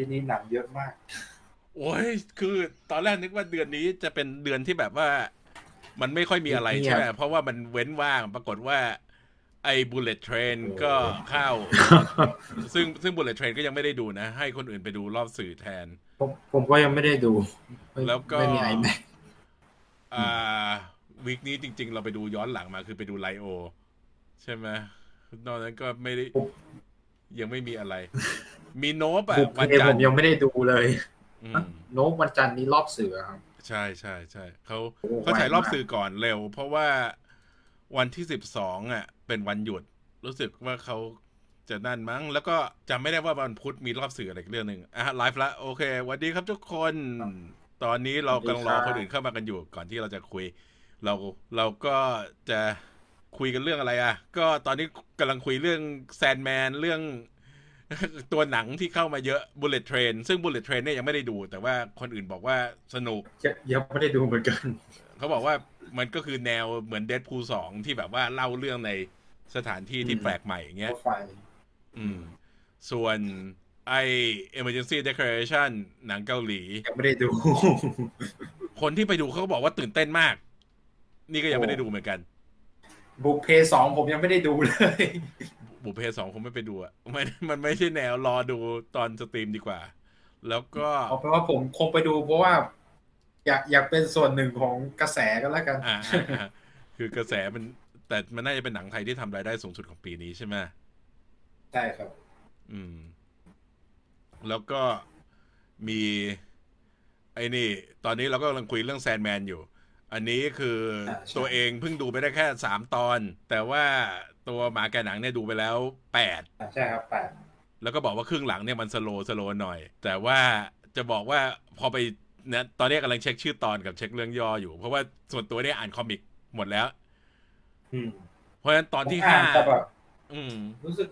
ทีนี้หนังเยอะมาก โอ้ยคือตอนแรกนึกว่าเดือนนี้จะเป็นเดือนที่แบบว่า มันไม่ค่อยมีอะไรเงียบใช่ไหมเพราะว่ามันเว้นว่างปรากฏว่าไอ้ bullet train ก็เข้า ซึ่งซึ่ง bullet train ก็ยังไม่ได้ดูนะ ให้คนอื่นไปดูรอบสื่อแทน ผมผมก็ยังไม่ได้ดูไม่แล้วก็ไม่มีไอแม็กอ่าวีคนี้จริง ๆ เราไปดูย้อนหลังมาคือไปดูไลโอ ใช่ไหมนอกนั้นก็ไม่ได้ ยังไม่มีอะไร มีโนบอะบุกวันเพจัผนทมร์ยังไม่ได้ดูเลยอืมโนบวันจันทร์นี้รอบสื่อครับใช่ใช่ใช่เขาโอ้เขาฉายไวมากรอบสื่อก่อนเร็ว เพราะว่าวันที่สิบสองอะ เป็นวันหยุด รู้สึกว่าเขาจะนั่นมั้ง แล้วก็จำไม่ได้ว่าวันพุธมีรอบสื่ออะไรอีกเรื่องหนึ่งอะไลฟ์ละโอเคสวัสดีครับทุกคน ตอนนี้เรากำลังรอคนอื่นเข้ามากันอยู่ ก่อนที่เราจะคุย เราเราก็จะ คุยกันเรื่องอะไรอะ ก็ตอนนี้กำลังคุยเรื่องแซนแมนเรื่องตัวหนังที่เข้ามาเยอะ Bullet Train ซึ่ง Bullet Train เนี่ยยังไม่ได้ดู แต่ว่าคนอื่นบอกว่าสนุกยังยังไม่ได้ดูเหมือนกัน เขาบอกว่ามันก็คือแนวเหมือนเด p พูสองที่แบบว่าเล่าเรื่องในสถานที่ที่อืมแปลกใหม่อย่างเงี้ยรถไฟอืม ส่วนไอ emergency declaration หนังเกาหลี ยังไม่ได้ดู คนที่ไปดูเขาก็บอกว่าตื่นเต้นมาก นี่ก็ยังโอ้ไม่ได้ดูเหมือนกัน บุกเพสองผมยังไม่ได้ดูเลย บุพเพสองคงไม่ไปดูอะมันมันไม่ใช่แนวรอดูตอนสตรีมดีกว่า แล้วก็เอาเป็นว่าผมคงไปดูเพราะว่า อยากอยากเป็นส่วนหนึ่งของกระแสก็แล้วกันอ่าอ่าอ่าคือกระแสมัน แต่มันน่าจะเป็นหนังไทยที่ทำรายได้สูงสุดของปีนี้ใช่ไหมใช่ครับ อืม แล้วก็มี ไอ้นี่ ตอนนี้เราก็กำลังคุยเรื่องแซนแมนอยู่ อันนี้คืออาใช่ตัวเองเพิ่งดูไปได้แค่สามตอน แต่ว่าตัวหมาแกะหนังเนี่ยดูไปแล้วแปดอ่าใช่ครับแปดแล้วก็บอกว่าครึ่งหลังเนี่ยมันสโลว์สโลว์หน่อย แต่ว่าจะบอกว่าพอไปนะตอนนี้กำลังเช็คชื่อตอนกับเช็คเรื่องย่ออยู่ เพราะว่าส่วนตัวเนี่ยอ่านคอมิกหมดแล้วอืมเพราะฉะนั้นตอนที่ผมห้าอ่นแต่แบบอืมรู้สึก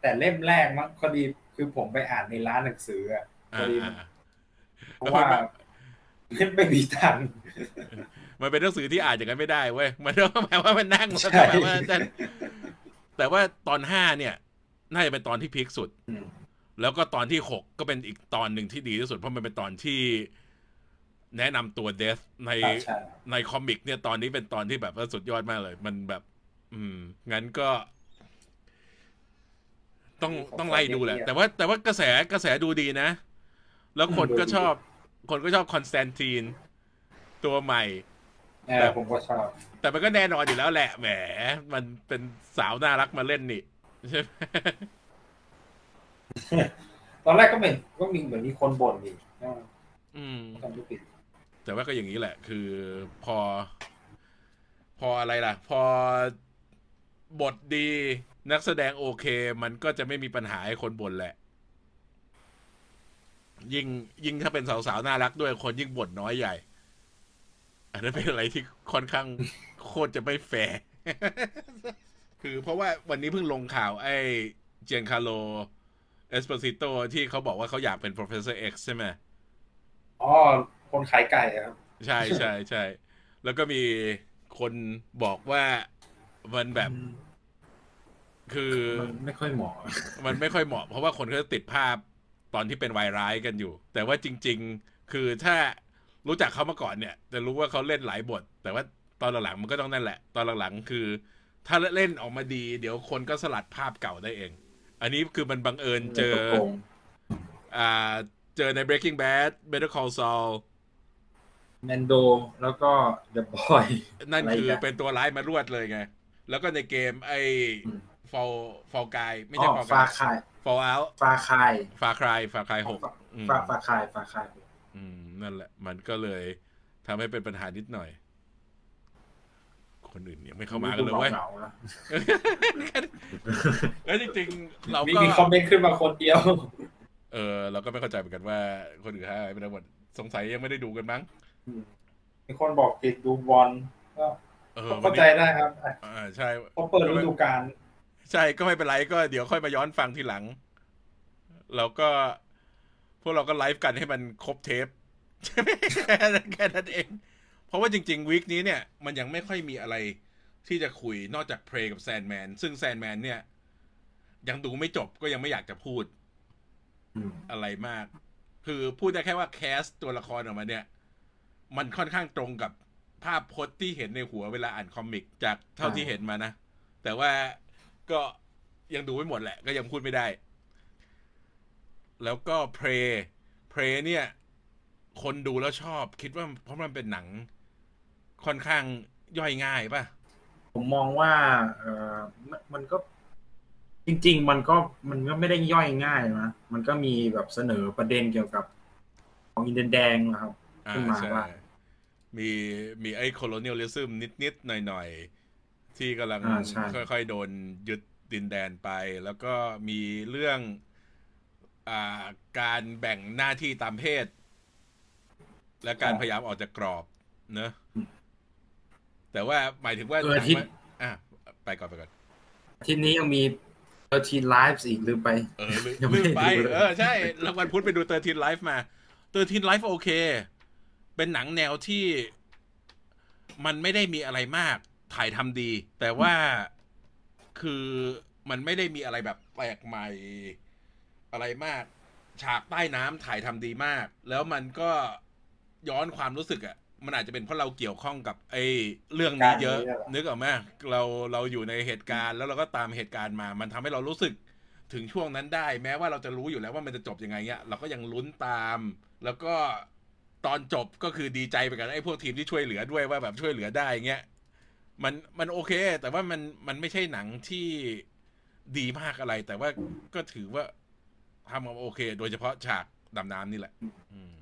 แต่เล่มแรกมั้งพอดีคือผมไปอ่านในร้านหนังสืออะพออ่าดีอ่าเพราะว่าไม่ไม่มีตังค์ มันเป็นหนังสือที่อ่านอย่างนั้นไม่ได้เว้ยมันต้องแปลว่ามันนั่งใช่มันแปลว่านั่นแต่ว่าตอนห้าเนี่ย น่าจะเป็นตอนที่พีคสุดอืมแล้วก็ตอนที่หกก็เป็นอีกตอนหนึ่งที่ดีที่สุดเพราะมันเป็นตอนที่แนะนำตัวเดธในอ่าใช่ในคอมิก เนี่ยตอนนี้เป็นตอนที่แบบว่าสุดยอดมากเลย มันแบบ อืม งั้นก็ ต้องต้องไล่ดูแหละ แต่ว่าแต่ว่ากระแสกระแสดูดีนะ แล้วคนก็ชอบ คนก็ชอบคอนสแตนทีน ตัวใหม่ เออผมก็ชอบ แต่มันก็แน่นอนอยู่แล้วแหละแหม มันเป็นสาวน่ารักมาเล่นนี่ใช่ไหมตอนแรกก็เหมือนก็มีเหมือนมีคนบ่นอีกอ่าอืมจำไม่ผิดแต่ว่าก็อย่างนี้แหละ คือพอ พออะไรล่ะ พอบทดีนักแสดงโอเค มันก็จะไม่มีปัญหาให้คนบ่นแหละ ยิ่งยิ่งถ้าเป็นสาวๆน่ารักด้วยคนยิ่งบ่นน้อยใหญ่ อันนั้นเป็นอะไรที่ค่อนข้างโคตรจะไม่แฟร์คือเพราะว่าวันนี้เพิ่งลงข่าวไอ้ Giancarlo Esposito ที่เขาบอกว่าเขาอยากเป็น professor X ใช่ไหมอ๋อ คนขายไก่อะครับ ใช่ใช่ใช่แล้วก็มีคนบอกว่ามันแบบ คือมันไม่ค่อยเหมาะ มันไม่ค่อยเหมาะ เพราะว่าคนเขาจะติดภาพตอนที่เป็นวายร้ายกันอยู่ แต่ว่าจริง ๆ คือถ้า รู้จักเขามาก่อนเนี่ย จะรู้ว่าเขาเล่นหลายบท แต่ว่าตอนหลังๆมันก็ต้องนั่นแหละ ตอนหลังๆคือ ถ้าเล่นออกมาดี เดี๋ยวคนก็สลัดภาพเก่าได้เอง อันนี้คือมันบังเอิญเจอ อ่า เจอใน Breaking Bad Better Call Saul แมนโดแล้วก็เดอะบอยนั่นอะไรคือกันเป็นตัวร้ายมารวดเลยไง แล้วก็ในเกมไอ้อืมฟอลฟอลกายไม่อ๋ใช่อฟอลฟากายคายฟอลเอาฟาคายฟาคลายฟาคลายหกอืมฟาฟาคายฟาคายอืม นั่นแหละ มันก็เลยทำให้เป็นปัญหานิดหน่อย คนอื่นยังไม่เข้ามากันเลยเว้ยหงาๆนะแล้วจริงๆ เรามีก็มีคอมเมนต์ขึ้นมาคนเดียว เออ เราก็ไม่เข้าใจเหมือนกันว่า คนอื่นหายไปไหนหมดสงสัยยังไม่ได้ดูกันมั้งมีคนบอกติดดูบอลก็เออก็วัเข้านใจนี้ได้ครับอะอ่าใช่เพราะเปิดฤดูกาลใช่ก็ไม่เป็นไรก็เดี๋ยวค่อยมาย้อนฟังทีหลังเราก็ พวกเราก็ไลฟ์กันให้มันครบเทป ใช่ไหมแค่นั้นแค่นั้นเอง เพราะว่าจริง ๆ วีคนี้เนี่ย มันยังไม่ค่อยมีอะไรที่จะคุยนอกจากเพลกับแซนแมนซึ่งแซนแมนเนี่ย ยังดูไม่จบก็ยังไม่อยากจะพูดอะไรมาก คือพูดได้แค่ว่าแคสตัวละครออกมาเนี่ย มันค่อนข้างตรงกับภาพพจน์ที่เห็นในหัวเวลาอ่านคอมิก จากเท่าที่เห็นมานะ แต่ว่าก็ยังดูไม่หมดแหละ ก็ยังพูดไม่ได้ แล้วก็เพลเพลเนี่ย คนดูแล้วชอบคิดว่าเพราะมันเป็นหนังค่อนข้างย่อยง่ายป่ะ ผมมองว่าเออมันมันก็จริง ๆ มันก็มันก็ไม่ได้ย่อยง่ายนะมันก็มีแบบเสนอประเด็นเกี่ยวกับ ของอินเดียนแดงนะครับอ่าขึ้นมาใช่ว่ามีมีไอ้ colonialism นิด ๆ หน่อย ๆ ที่กำลังอ่าใช่ค่อย ๆ โดนยึดดินแดนไป แล้วก็มีเรื่องอ่าการแบ่งหน้าที่ตามเพศ และการพยายามออกจากกรอบเนอะแต่ว่าหมายถึงว่าเออที่หนังมันอะไปก่อนไปก่อนทีนี้ยังมี13 lives อีกลืมไปเออลืมยังไม่ลืมไปได้ดูเลยเออใช่แล้ววันพุธไปดู Thirteen Lives มา Thirteen Lives โอเค เป็นหนังแนวที่ มันไม่ได้มีอะไรมาก ถ่ายทำดี แต่ว่าคือมันไม่ได้มีอะไรแบบแปลกใหม่ อะไรมาก ฉากใต้น้ำถ่ายทำดีมาก แล้วมันก็ ย้อนความรู้สึกอะ่ะมันอาจจะเป็นเพราะเราเกี่ยวข้องกับไอ้เรื่องนี้เยอะการนี้อะ นึกออกไหมเราเราอยู่ในเหตุการณ์แล้วเราก็ตามเหตุการณ์มา มันทำให้เรารู้สึกถึงช่วงนั้นได้ แม้ว่าเราจะรู้อยู่แล้วว่ามันจะจบยังไงเงี้ยเราก็ยังลุ้นตาม แล้วก็ตอนจบก็คือดีใจไปกับไอ้พวกทีมที่ช่วยเหลือด้วยว่าแบบช่วยเหลือได้เงี้ยมันมันโอเค แต่ว่ามันมันไม่ใช่หนังที่ดีมากอะไร แต่ว่าก็ถือว่าทำมาโอเค โดยเฉพาะฉากดำน้ำนี่แหละ อืม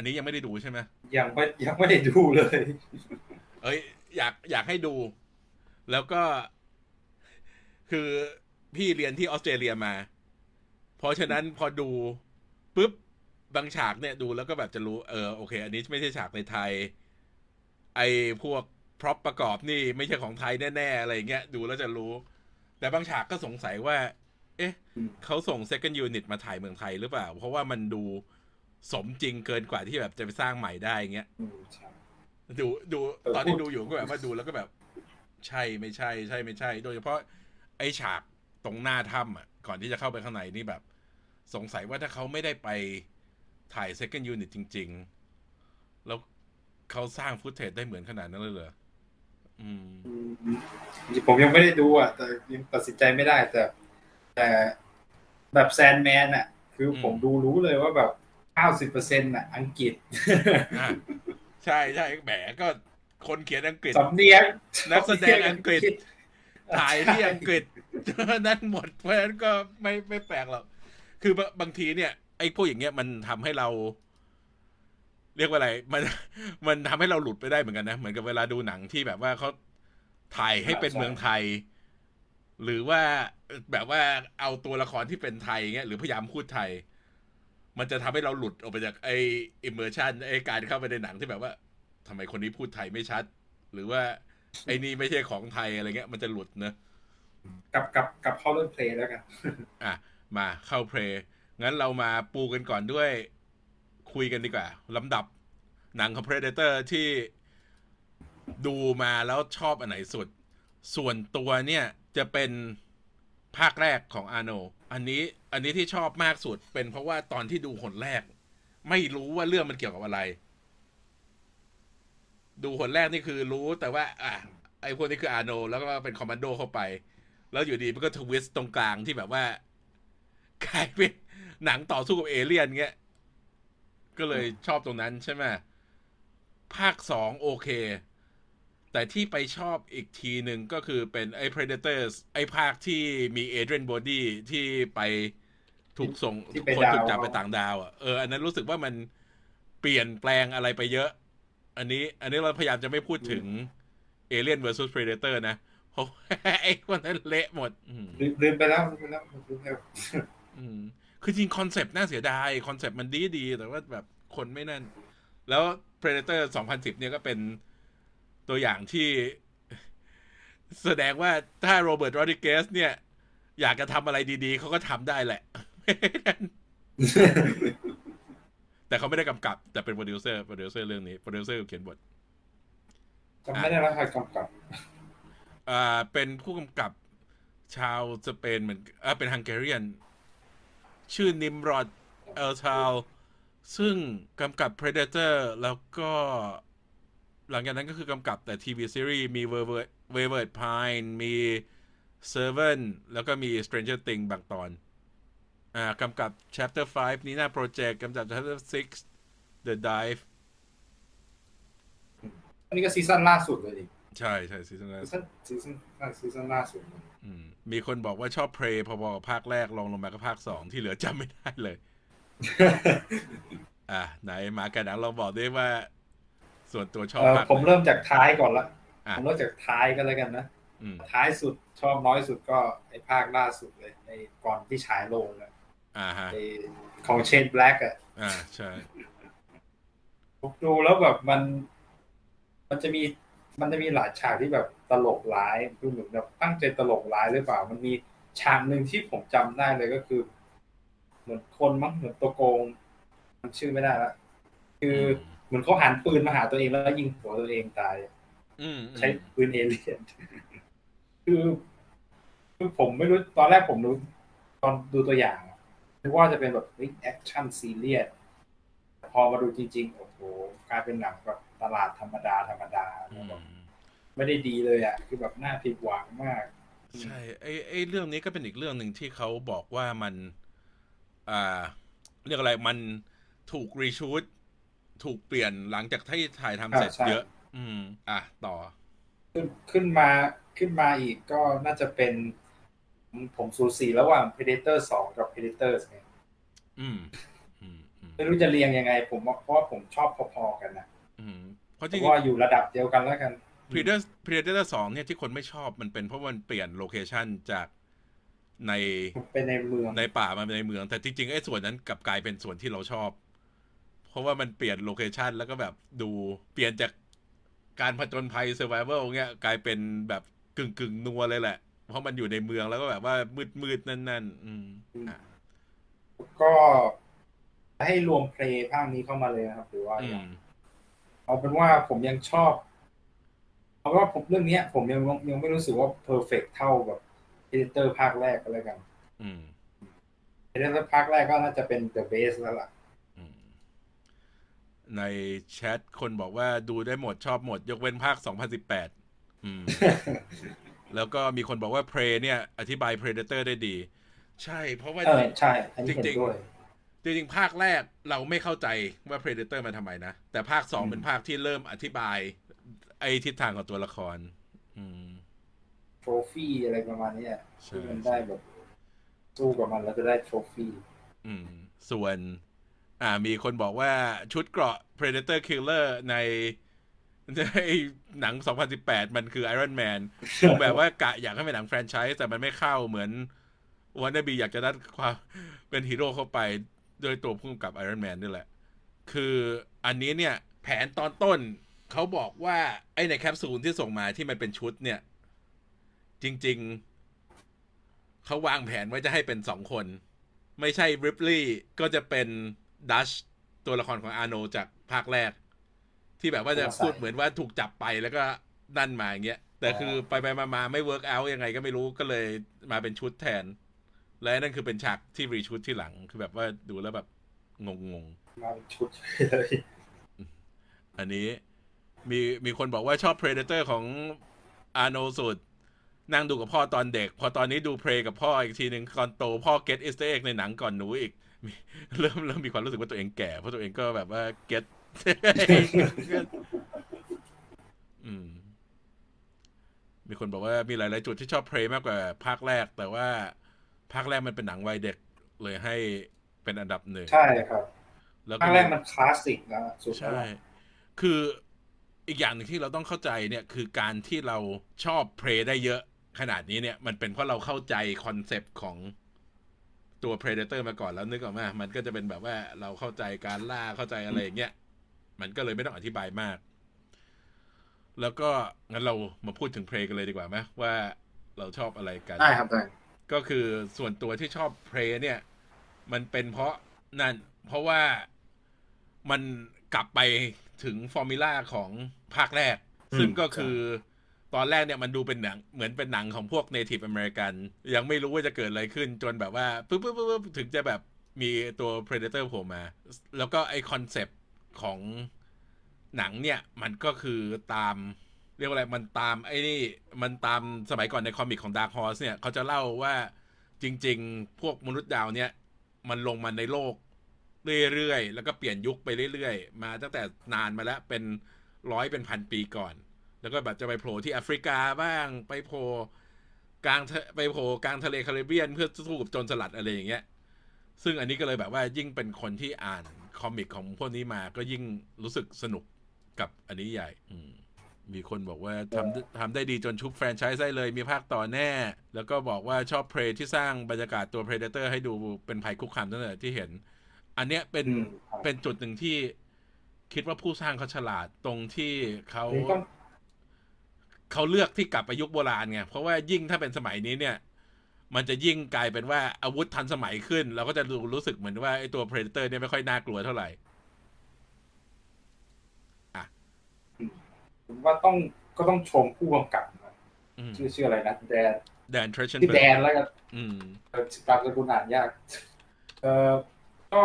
อันนี้ยังไม่ได้ดูใช่ไหมยังไม่ยังไม่ได้ดูเลย เอ้ย อยากอยากให้ดู แล้วก็ คือพี่เรียนที่ออสเตรเลียมา เพราะฉะนั้นพอดูปุ๊บบางฉากเนี่ยดูแล้วก็แบบจะรู้ เออโอเค อันนี้ไม่ใช่ฉากในไทย ไอ้พวกพร็อพประกอบนี่ไม่ใช่ของไทยแน่ๆอะไรอย่างเงี้ยดูแล้วจะรู้ แต่บางฉากก็สงสัยว่า เอ๊ะอืมเขาส่ง second unit มาถ่ายเมืองไทยหรือเปล่า เพราะว่ามันดู สมจริงเกินกว่าที่แบบจะไปสร้างใหม่ได้อย่างเงี้ยอืมใช่ดูดูเออตอนที่พูดดูอยู่ก็แบบว่าดูแล้วก็แบบ ใช่ไม่ใช่ ใช่ไม่ใช่ โดยเฉพาะ ไอ้ฉากตรงหน้าถ้ำอะ ก่อนที่จะเข้าไปข้างในนี่แบบ สงสัยว่าถ้าเขาไม่ได้ไปถ่าย second unit จริง ๆ แล้วเขาสร้างฟุตเทจได้เหมือนขนาดนั้นเลยเหรออืมอืมผมยังไม่ได้ดูอะ แต่ยังตัดสินใจไม่ได้แต่ แต่แบบแซนแมนอะ คืออมผมดูรู้เลยว่าแบบเก้าสิบเปอร์เซ็นต์อะอังกฤษอะใช่ใช่แหมก็คนเขียนอังกฤษสำเนียงนักแสดงอังกฤษถ่ายที่อังกฤษนั่นหมดเพราะฉะนั้นก็ไม่ไม่แปลกหรอกคือบางบางทีเนี่ยไอ้พวกอย่างเงี้ยมันทำให้เรา เรียกว่าอะไร มันมันทำให้เราหลุดไปได้เหมือนกันนะเหมือนกับเวลาดูหนังที่แบบว่าเขาถ่ายให้เป็นใช่เมืองไทย หรือว่าแบบว่าเอาตัวละครที่เป็นไทยเงี้ยหรือพยายามพูดไทย มันจะทำให้เราหลุดออกไปจากไอ้อิมเมอร์ชันไอ้การเข้าไปในหนังที่แบบว่าทำไมคนนี้พูดไทยไม่ชัด หรือว่าไอ้นี่ไม่ใช่ของไทยอะไรเงี้ย มันจะหลุดเนอะกับกับกับเข้าเรื่องเพลงแล้วกันอะมาเข้าเพลงงั้นเรามาปูกันก่อนด้วย คุยกันดีกว่าลำดับหนังของ Predator ที่ดูมาแล้วชอบอันไหนสุด ส่วนตัวเนี่ยจะเป็น ภาคแรกของอาโน อันนี้อันนี้ที่ชอบมากสุดเป็นเพราะว่าตอนที่ดูหนแรก ไม่รู้ว่าเรื่องมันเกี่ยวกับอะไร ดูหนแรกนี่คือรู้แต่ว่า อะไอ้พวกนี้คืออาโน แล้วก็เป็นคอมมานโดเข้าไป แล้วอยู่ดีมันก็ทวิสต์ตรงกลางที่แบบว่ากลายเป็นหนังต่อสู้กับเอเลี่ยนเงี้ย ก็เลยชอบตรงนั้นใช่ไหมภาคสองโอเค แต่ที่ไปชอบอีกทีหนึ่งก็คือเป็นไอ้ Predators ไอ้ภาคที่มีเอเดรนบอดี้ที่ไปถูกส่งที่ไปคนถูกดาวจับไปต่างดาวอะเอออันนั้นรู้สึกว่ามันเปลี่ยนแปลงอะไรไปเยอะ อันนี้ อันนี้เราพยายามจะไม่พูดถึง Alien vs Predator นะเพราะว่าไอ้คนนั้นเละหมดอืมลืมลืมไปแล้วลืมไปแล้วลืมไปแล้วอืมคือจริง concept น่าเสียดาย concept มันดีดีแต่ว่าแบบคนไม่นั่น แล้ว Predator 2010 เนี่ยก็เป็น ตัวอย่างที่แสดงว่าถ้า Robert Rodriguez เนี่ย อยากจะทำอะไรดีๆ เขาก็ทำได้แหละ แต่เขาไม่ได้กำกับ แต่เป็นโปรดิวเซอร์โปรดิวเซอร์เรื่องนี้โปรดิวเซอร์เขียนบทจำไม่ได้แล้วใครกำกับอ่าเป็นผู้กำกับชาวสเปนเหมือนอ่าเป็นฮังการีนชื่อนิมรอดเอลชาวซึ่งกำกับ Predator แล้วก็ หลังจากนั้นก็คือกำกับแต่ทีวีซีรีส์มี w a v e r d Pine มี Servant แล้วก็มี Stranger Things บางตอน อ่ากำกับ Chapter 5 Nina Project กำกับ Chapter 6 The Dive อันนี้ก็ซีซั่นล่าสุดเลยดิใช่ใช่ซีซั่นแรกซีซั่นซีซั่นซีซั่นล่าสุดเลยอืมมีคนบอกว่าชอบ Prey พอๆกับภาคแรกลองลงมาก็ภาคสองที่เหลือจำไม่ได้เลย อะไหนหมากับหนังเราบอกด้วยว่า ส่วนตัวชอบเอ่อภาคผมไหนเริ่มจากท้ายก่อนละอะผมเริ่มจากท้ายก็แล้วกันนะอืมท้ายสุดชอบน้อยสุดก็ไอ้ภาคล่าสุดเลยไอ้ก่อนที่ฉายโรงอะอ่าฮะไอ้ของ Shane Black อะอ่าใช่ผมดูแล้วแบบมัน มันจะมีมันจะมีหลายฉากที่แบบตลกร้ายดูเหมือนแบบตั้งใจตลกร้ายหรือเปล่า มันมีฉากหนึ่งที่ผมจำได้เลยก็คือ เหมือนคนมั้งเหมือนตัวโกงมันชื่อไม่ได้ละคืออ เหมือนเขาหันปืนมาหาตัวเองแล้วยิงหัวตัวเองตายอืมใช้ปืนเอเลี่ยนคือคือผมไม่รู้ตอนแรกผมรู้ ตอนดูตัวอย่างอะนึกว่าจะเป็นแบบแอคชั่นซีเรียสพอมาดูจริง ๆ โอ้โหกลายเป็นหนังแบบตลาดธรรมดาธรรมดาอืมแบบไม่ได้ดีเลยอะ คือแบบน่าผิดหวังมาก ใช่ไอ้ไอ้เรื่องนี้ก็เป็นอีกเรื่องหนึ่งที่เขาบอกว่ามัน อ่า เรียกอะไรมันถูก reshoot ถูกเปลี่ยนหลังจากที่ถ่ายทำเสร็จอ่าใช่เยอะ อืม อะ ต่อ ขึ้นขึ้นมาขึ้นมาอีกก็น่าจะเป็น ผมผมสูสีระหว่าง Predator 2กับ Predator ไงอืมอืมอืมไม่รู้จะเรียงยังไง ผมว่าเพราะว่าผมชอบพอๆกันนะอืมเพราะจเพริงราะว่าอยู่ระดับเดียวกันแล้วกันๆ Predator Predator สองเนี่ยที่คนไม่ชอบมันเป็นเพราะมันเปลี่ยนโลเคชันจากในเป็นในเมืองในป่ามาเป็นในเมือง แต่จริงๆไอ้ส่วนนั้นกลับกลายเป็นส่วนที่เราชอบ เพราะว่ามันเปลี่ยนโลเคชันแล้วก็แบบดูเปลี่ยนจากการผจญภัย survival เงี้ยกลายเป็นแบบกึ่งกึ่งๆนัวเลยแหละ เพราะมันอยู่ในเมืองแล้วก็แบบว่ามืดมืดๆนั่นๆอืมอะก็ให้รวม Prey ภาคนี้เข้ามาเลยนะครับ หรือว่าอืมเอาเป็นว่าผมยังชอบเอาว่าผมเรื่องเนี้ย ผมยังยังไม่รู้สึกว่า perfect เท่าแบบ Predator ภาคแรกก็แล้วกันอืมเอดิเตอร์ภาคแรกก็น่าจะเป็น The Base แล้วล่ะอืม ในแชทคนบอกว่าดูได้หมดชอบหมด ยกเว้นภาค 2018 อืม แล้วก็มีคนบอกว่า Prey เนี่ย อธิบาย Predator ได้ดี ใช่ เพราะว่า เออใช่อันนี้เห็นจริงๆด้วยจริงๆ ภาคแรกเราไม่เข้าใจว่า Predator มันทำไมนะ แต่ภาคสองอืมเป็นภาคที่เริ่มอธิบาย ไอ้ทิศทางของตัวละคร อืม โทรฟี่อะไรประมาณเนี้ยใช่ ที่มันได้แบบ สู้กับมันแล้วจะได้โทรฟี่ อืม ส่วน อ่า มีคนบอกว่าชุดเกราะ Predator Killer ในในหนัง 2018 มันคือ Iron Man ผมแบบว่ากะอยากให้เป็นหนังแฟรนไชส์แต่มันไม่เข้าเหมือน wannabe อยากจะยัดความเป็นฮีโร่เข้าไป โดยตัวพุ่งกับ Iron Man นี่แหละ คืออันนี้เนี่ย แผนตอนต้นเขาบอกว่า ไอ้ในแคปซูลที่ส่งมาที่มันเป็นชุดเนี่ย จริง ๆ เขาวางแผนไว้จะให้เป็นสองคน ไม่ใช่ Ripley ก็จะเป็น ดัชตัวละครของอาโนจากภาคแรก ที่แบบว่าจะพูดเหมือนว่าถูกจับไปแล้วก็นั่นมาอย่างเงี้ยแต่คือไปไปมามาไม่ work เอายังไงก็ไม่รู้ก็เลยมาเป็นชุดแทน และนั่นคือเป็นฉากที่ reshoot ทีหลังคือแบบว่าดูแล้วแบบงงงมาเป็นชุดเลยอันนี้มีมีคนบอกว่าชอบ Predator ของอาโนสุด นั่งดูกับพ่อตอนเด็ก พอตอนนี้ดู Prey กับพ่ออีกทีหนึ่งตอนโตพ่อ get Easter egg ในหนังก่อนหนูอีก เริ่มเริ่มมีความรู้สึกว่าตัวเองแก่เพราะตัวเองก็แบบว่า get อืมมีคนบอกว่ามีหลาย ๆ จุดที่ชอบ Prey มากกว่าภาคแรก แต่ว่าภาคแรกมันเป็นหนังวัยเด็กเลยให้เป็นอันดับหนึ่งใช่ครับแล้วภาคแรกมันคลาสสิกแล้วสุดแล้วใช่ คืออีกอย่างหนึ่งที่เราต้องเข้าใจเนี่ยคือการที่เราชอบ Prey ได้เยอะขนาดนี้เนี่ย มันเป็นเพราะเราเข้าใจ concept ของ ตัว Predator มาก่อนแล้วนึกออกไหมมันก็จะเป็นแบบว่าเราเข้าใจการล่าเข้าใจอะไรอย่างเงี้ย มันก็เลยไม่ต้องอธิบายมาก แล้วก็งั้นเรามาพูดถึง Prey กันเลยดีกว่าไหมว่าเราชอบอะไรกัน ได้ครับได้ก็คือส่วนตัวที่ชอบ Prey เนี่ย มันเป็นเพราะนั่น เพราะว่ามันกลับไปถึง formula ของภาคแรก ซึ่งก็คือ ตอนแรกเนี่ยมันดูเป็นหนังเหมือนเป็นหนังของพวก Native American ยังไม่รู้ว่าจะเกิดอะไรขึ้นจนแบบว่าปุ๊บปุ๊บปุ๊บปุ๊บถึงจะแบบมีตัว Predator โผล่มา แล้วก็ไอ้ concept ของหนังเนี่ย มันก็คือตาม เรียกว่าอะไรมันตามไอ้นี่ มันตามสมัยก่อนใน comic ของ Dark Horse เนี่ย เขาจะเล่าว่าจริง ๆ พวกมนุษย์ดาวเนี่ย มันลงมาในโลกเรื่อยๆ แล้วก็เปลี่ยนยุคไปเรื่อยๆ มาตั้งแต่นานมาแล้วเป็นร้อยเป็นพันปีก่อน แล้วก็แบบจะไปโผล่ที่แอฟริกาบ้างไปโผล่กลางทะไปโผล่กลางทะเลแคริบเบียน เพื่อสู้กับโจรสลัดอะไรอย่างเงี้ย ซึ่งอันนี้ก็เลยแบบว่ายิ่งเป็นคนที่อ่านคอมิกของพวกนี้มาก็ยิ่งรู้สึกสนุกกับอันนี้ใหญ่ อืมมีคนบอกว่าทำทำได้ดีจนชุบแฟรนไชส์ได้เลยมีภาคต่อแน่ แล้วก็บอกว่าชอบเพลที่สร้างบรรยากาศตัว Predator ให้ดูเป็นภัยคุกคามตั้งแต่ที่เห็น อันเนี้ยเป็นอืมครับเป็นจุดหนึ่งที่คิดว่าผู้สร้างเขาฉลาดตรงที่เขานี่ต้อง เขาเลือกที่กลับไปยุคโบราณไงเพราะว่ายิ่งถ้าเป็นสมัยนี้เนี่ย มันจะยิ่งกลายเป็นว่าอาวุธทันสมัยขึ้น เราก็จะรู้รู้สึกเหมือนว่าไอ้ตัว Predator เนี่ยไม่ค่อยน่ากลัวเท่าไหร่ผมว่าต้องก็ต้องชมผู้กำกับนะอืมชื่อชื่ออะไรนะแดนแดนทรเชนชื่อแดนแล้วกันอืมเออตามสกุลอ่านยาก เออก็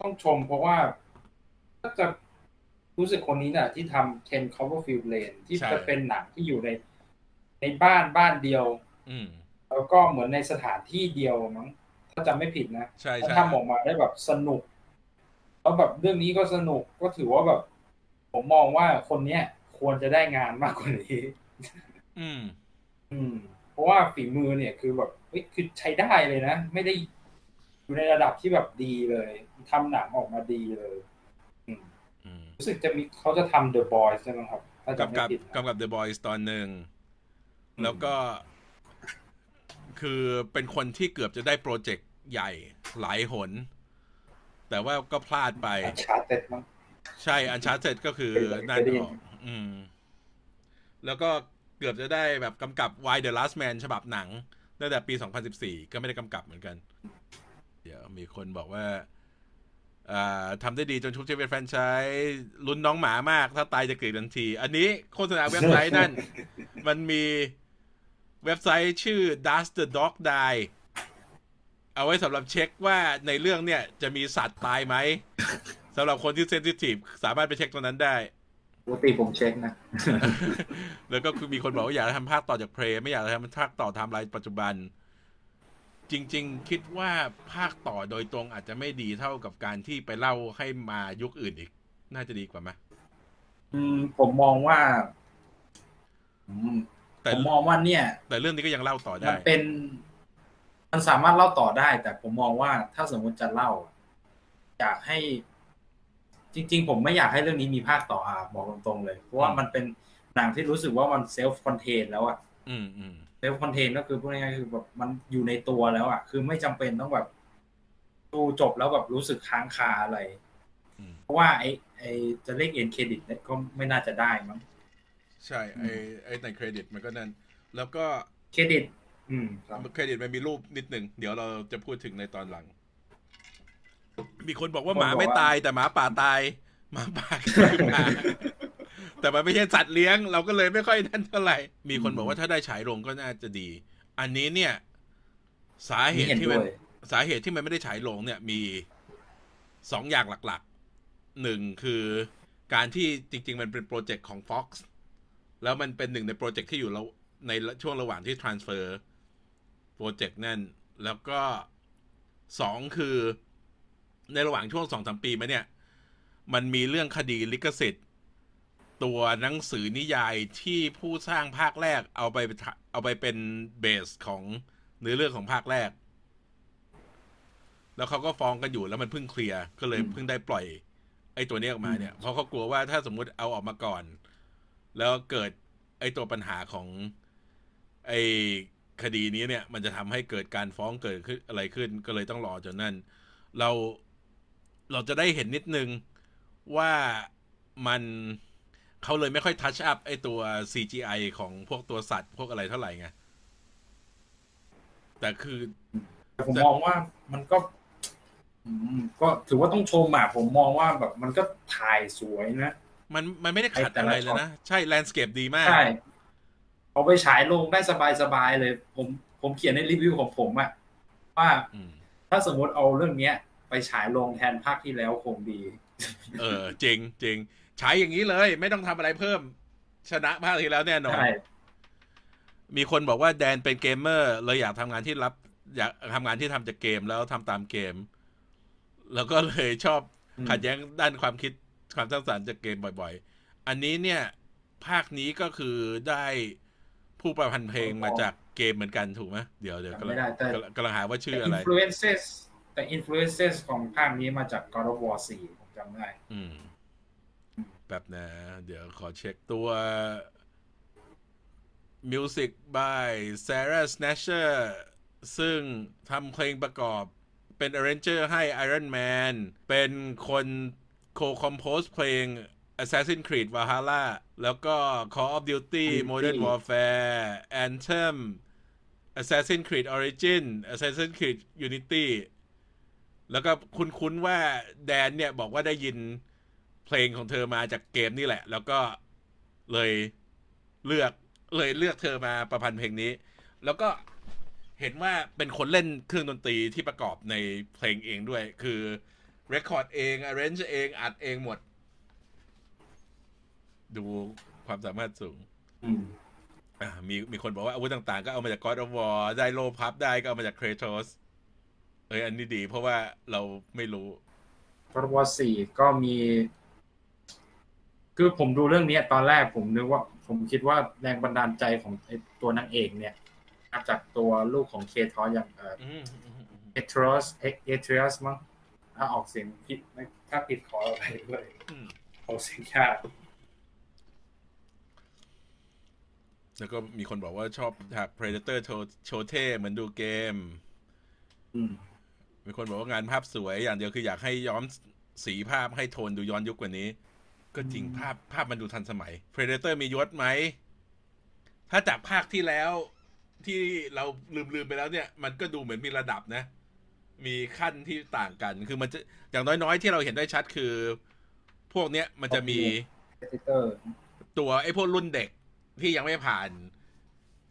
ต้องชมเพราะว่าก็จะ รู้สึกคนนี้น่ะ ที่ทำ Ten Cloverfield Lane ที่ใช่จะเป็นหนังที่อยู่ในในบ้านบ้านเดียวอืมแล้วก็เหมือนในสถานที่เดียวมั้งถ้าจำไม่ผิดนะใช่แล้วใช่ทำออกมาได้แบบสนุกแล้วแบบเรื่องนี้ก็สนุกก็ถือว่าแบบ ผมมองว่าคนเนี้ยควรจะได้งานมากกว่านี้ อืม อืม เพราะว่าฝีมือเนี่ยคือแบบเฮ้ยคือใช้ได้เลยนะ ไม่ได้อยู่ในระดับที่แบบดีเลยทำหนังออกมาดีเลยอืมอืม รู้สึกจะมีเขาจะทำ The Boys ใช่ไหมครับถ้าจำกำไม่กับผิดนะกำกับ The Boys ตอนหนึ่งอืมแล้วก็ คือเป็นคนที่เกือบจะได้โปรเจกต์ใหญ่หลายหน แต่ว่าก็พลาดไปชาร์เต็ดมั้งใช่อันชาร์เ e ก็คือเคยได้นั่นเคยได้ยิอนอกอืม แล้วก็เกือบจะได้แบบกำกับ Why the Last Man ฉบับหนังตั้งแต่ปี 2014 ก็ไม่ได้กำกับเหมือนกัน เดี๋ยวมีคนบอกว่าอ่า ทำได้ดีจนชุบเชฟเป็นแฟรนไชส์ลุ้นน้องหมามาก ถ้าตายจะเกิดทันที อันนี้โฆษณาเว็บไซต์นั่น มันมีเว็บไซต์ชื่อ Does the Dog Die เอาไว้สำหรับเช็คว่าในเรื่องเนี่ยจะมีสัตว์ตายไหมสำหรับคนที่ sensitive สามารถไปเช็คตรงนั้นได้ปกติผมเช็คนะ แล้วก็คือมีคนบอกว่าอยากจะทำภาคต่อจาก Prey ไหมอยากจะทำภาคต่อไทม์ไลน์ปัจจุบัน จริง ๆ คิดว่าภาคต่อโดยตรงอาจจะไม่ดีเท่ากับการที่ไปเล่าให้มายุคอื่นอีก น่าจะดีกว่าไหมอืมผมมองว่าอืมแต่ผมมองว่าเนี่ย แต่เรื่องนี้ก็ยังเล่าต่อมัได้นเป็น มันสามารถเล่าต่อได้ แต่ผมมองว่าถ้าสมมุติจะเล่า อยากให้ จริง ๆ ผมไม่อยากให้เรื่องนี้มีภาคต่ออะบอกตรงๆเลย เพราะว่าอืมมันเป็นหนังที่รู้สึกว่ามัน self-contain แล้วอะ อืมอืม self-contain ก็คือพูดง่ายๆคือแบบมันอยู่ในตัวแล้วอะ คือไม่จำเป็นต้องแบบ ดูจบแล้วแบบรู้สึกค้างคาอะไรอืมเพราะว่าไอ้ไอ้จะเรียก end credit เนี่ยก็ไม่น่าจะได้มั้ง ใช่ ไอ้ไอ้ end credit มันก็นั่น แล้วก็เครดิต อืมครับเครดิตมันมีรูปนิดหนึ่ง เดี๋ยวเราจะพูดถึงในตอนหลัง มีคนบอกว่าหมาไม่ตายแต่หมาป่าตายหมาป่าคือหมา แต่มันไม่ใช่สัตว์เลี้ยง เราก็เลยไม่ค่อยนั่นเท่าไหร่ มีคนบอกว่าถ้าได้ฉายโรงก็น่าจะดี อันนี้เนี่ย สาเหตุเห็นที่มันด้วยสาเหตุที่มันไม่ได้ฉายโรงเนี่ยมีสองอย่างหลักๆหนึ่งคือการที่จริง ๆ มันเป็นโปรเจกต์ของ Fox แล้วมันเป็นหนึ่งในโปรเจกต์ที่อยู่แล้วในช่วงระหว่างที่ transfer โปรเจกต์นั่น แล้วก็สองคือในระหว่างช่วงสองสามปีมาเนี่ย มันมีเรื่องคดีลิขสิทธิ์ ตัวหนังสือนิยายที่ผู้สร้างภาคแรกเอาไปเอาไปเป็นเบสของเนื้อเรื่องของภาคแรก แล้วเขาก็ฟ้องกันอยู่แล้วมันเพิ่งเคลียร์ก็เลยเพิ่งได้ปล่อย ไอ้ตัวนี้ออกมาเนี่ย เพราะเขากลัวว่าถ้าสมมุติเอาออกมาก่อน แล้วเกิดไอ้ตัวปัญหาของไอ้คดีนี้เนี่ย มันจะทำให้เกิดการฟ้องเกิดขึ้นอะไรขึ้น ก็เลยต้องรอจนนั่น เราเราจะได้เห็นนิดนึงว่ามัน เขาเลยไม่ค่อยทัชอัพไอ้ตัว CGI ของพวกตัวสัตว์พวกอะไรเท่าไหร่ไง แต่คือแต่ผมมองว่ามันก็อืมก็ถือว่าต้องชมอะผมมองว่าแบบมันก็ถ่ายสวยนะ มันมันไม่ได้ขัดไอ้แต่อะละไรเลยนะ ใช่แลนด์สเคปดีมาก ใช่เอาไปฉายลงได้สบายๆเลย ผมผมเขียนในรีวิวของผมอะว่าอืมถ้าสมมติเอาเรื่องเนี้ย ไปฉายลงแทนภาคที่แล้วคงดี เออจริงจริง ใช้อย่างนี้เลย ไม่ต้องทำอะไรเพิ่ม ชนะภาคที่แล้วแน่นอนใช่มีคนบอกว่าแดนเป็นเกมเมอร์เลยอยากทำงานที่รับ อยากทำงานที่ทำจากเกมแล้วทำตามเกม แล้วก็เลยชอบอืมขัดแย้งด้านความคิดความสร้างสรรค์จากเกมบ่อย ๆ อันนี้เนี่ย ภาคนี้ก็คือได้ผู้ประพันธ์เพลงมาจากเกมเหมือนกันถูกไหมเดี๋ยวเดี๋ยวกำลัไม่งได้แต่กำลังกำลังหาว่าชื่อแต่อะไร influences แต่ influences ของภาคนี้มาจาก God of War 4ผมจำได้อืม แบบนะ เดี๋ยวขอเช็คตัว Music by Sarah Snatcher ซึ่งทำเพลงประกอบเป็น arranger ให้ Iron Man เป็นคน co-compose เพลง Assassin's Creed Valhalla แล้วก็ Call of Duty Modern Warfare Anthem Assassin's Creed Origin Assassin's Creed Unity แล้วก็คุ้นๆว่าแดนเนี่ย บอกว่าได้ยิน เพลงของเธอมาจากเกมนี่แหละ แล้วก็เลยเลือกเลยเลือกเธอมาประพันธ์เพลงนี้ แล้วก็เห็นว่าเป็นคนเล่นเครื่องดนตรีที่ประกอบในเพลงเองด้วย คือเรคคอร์ดเอง arrange เอง อัดเองหมด ดูความสามารถสูงอืมอ่ามีมีคนบอกว่าอาวุธต่างๆ ก็เอามาจาก God of War ได้โลพับได้ก็เอามาจาก Kratos เอ้ยอันนี้ดีเพราะว่าเราไม่รู้ God of War 4ก็มี คือผมดูเรื่องเนี้ยตอนแรกผมนึกว่า ผมคิดว่าแรงบันดาลใจของไอ้ตัวนางเอกเนี่ยมาจากตัวลูกของเคทอสอย่างเอ่ออืมอืมอืมอืมเอทรอสเอทริอัสมั้งถ้าออกเสียงผิดไม่ถ้าผิดขออะไรด้วยอืมออกเสียงยากแล้วก็มีคนบอกว่าชอบฉาก Predator โชว์โชว์เท่เหมือนดูเกมอืมมีคนบอกว่างานภาพสวยอย่างเดียวคืออยากให้ย้อมสีภาพให้โทนดูย้อนยุคกว่านี้ ก็จริงภาพภาพมันดูทันสมัย Predator มียศไหม ถ้าจากภาคที่แล้วที่เราลืมลืมไปแล้วเนี่ย มันก็ดูเหมือนมีระดับนะ มีขั้นที่ต่างกัน คือมันจะอย่างน้อยๆ ที่เราเห็นได้ชัดคือ พวกเนี้ยมันจะมีเอดิเตอร์ตัวไอ้พวกรุ่นเด็กที่ยังไม่ผ่าน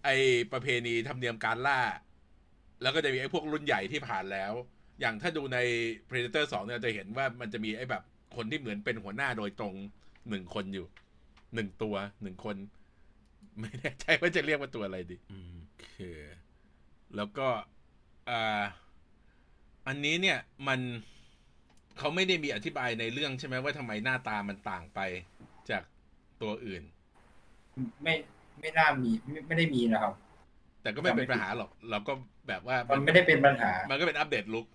ไอ้ประเพณีธรรมเนียมการล่า แล้วก็จะมีไอ้พวกรุ่นใหญ่ที่ผ่านแล้ว อย่างถ้าดูใน Predator 2เนี่ยจะเห็นว่ามันจะมีไอ้แบบ คนที่เหมือนเป็นหัวหน้าโดยตรงหนึ่งคนอยู่หนึ่งตัวหนึ่งคน ไม่แน่ใจว่าจะเรียกว่าตัวอะไรดีอืมโอเคแล้วก็อ่าอันนี้เนี่ยมันเขาไม่ได้มีอธิบายในเรื่องใช่ไหมว่าทำไมหน้าตามันต่างไปจากตัวอื่น ไม่ไม่น่ามีไม่ไม่ได้มีนะครับ แต่ก็ไม่เป็นปัญหาหรอก เราก็แบบว่ามันไม่ได้เป็นปัญหา มันก็เป็นอัปเดตลุก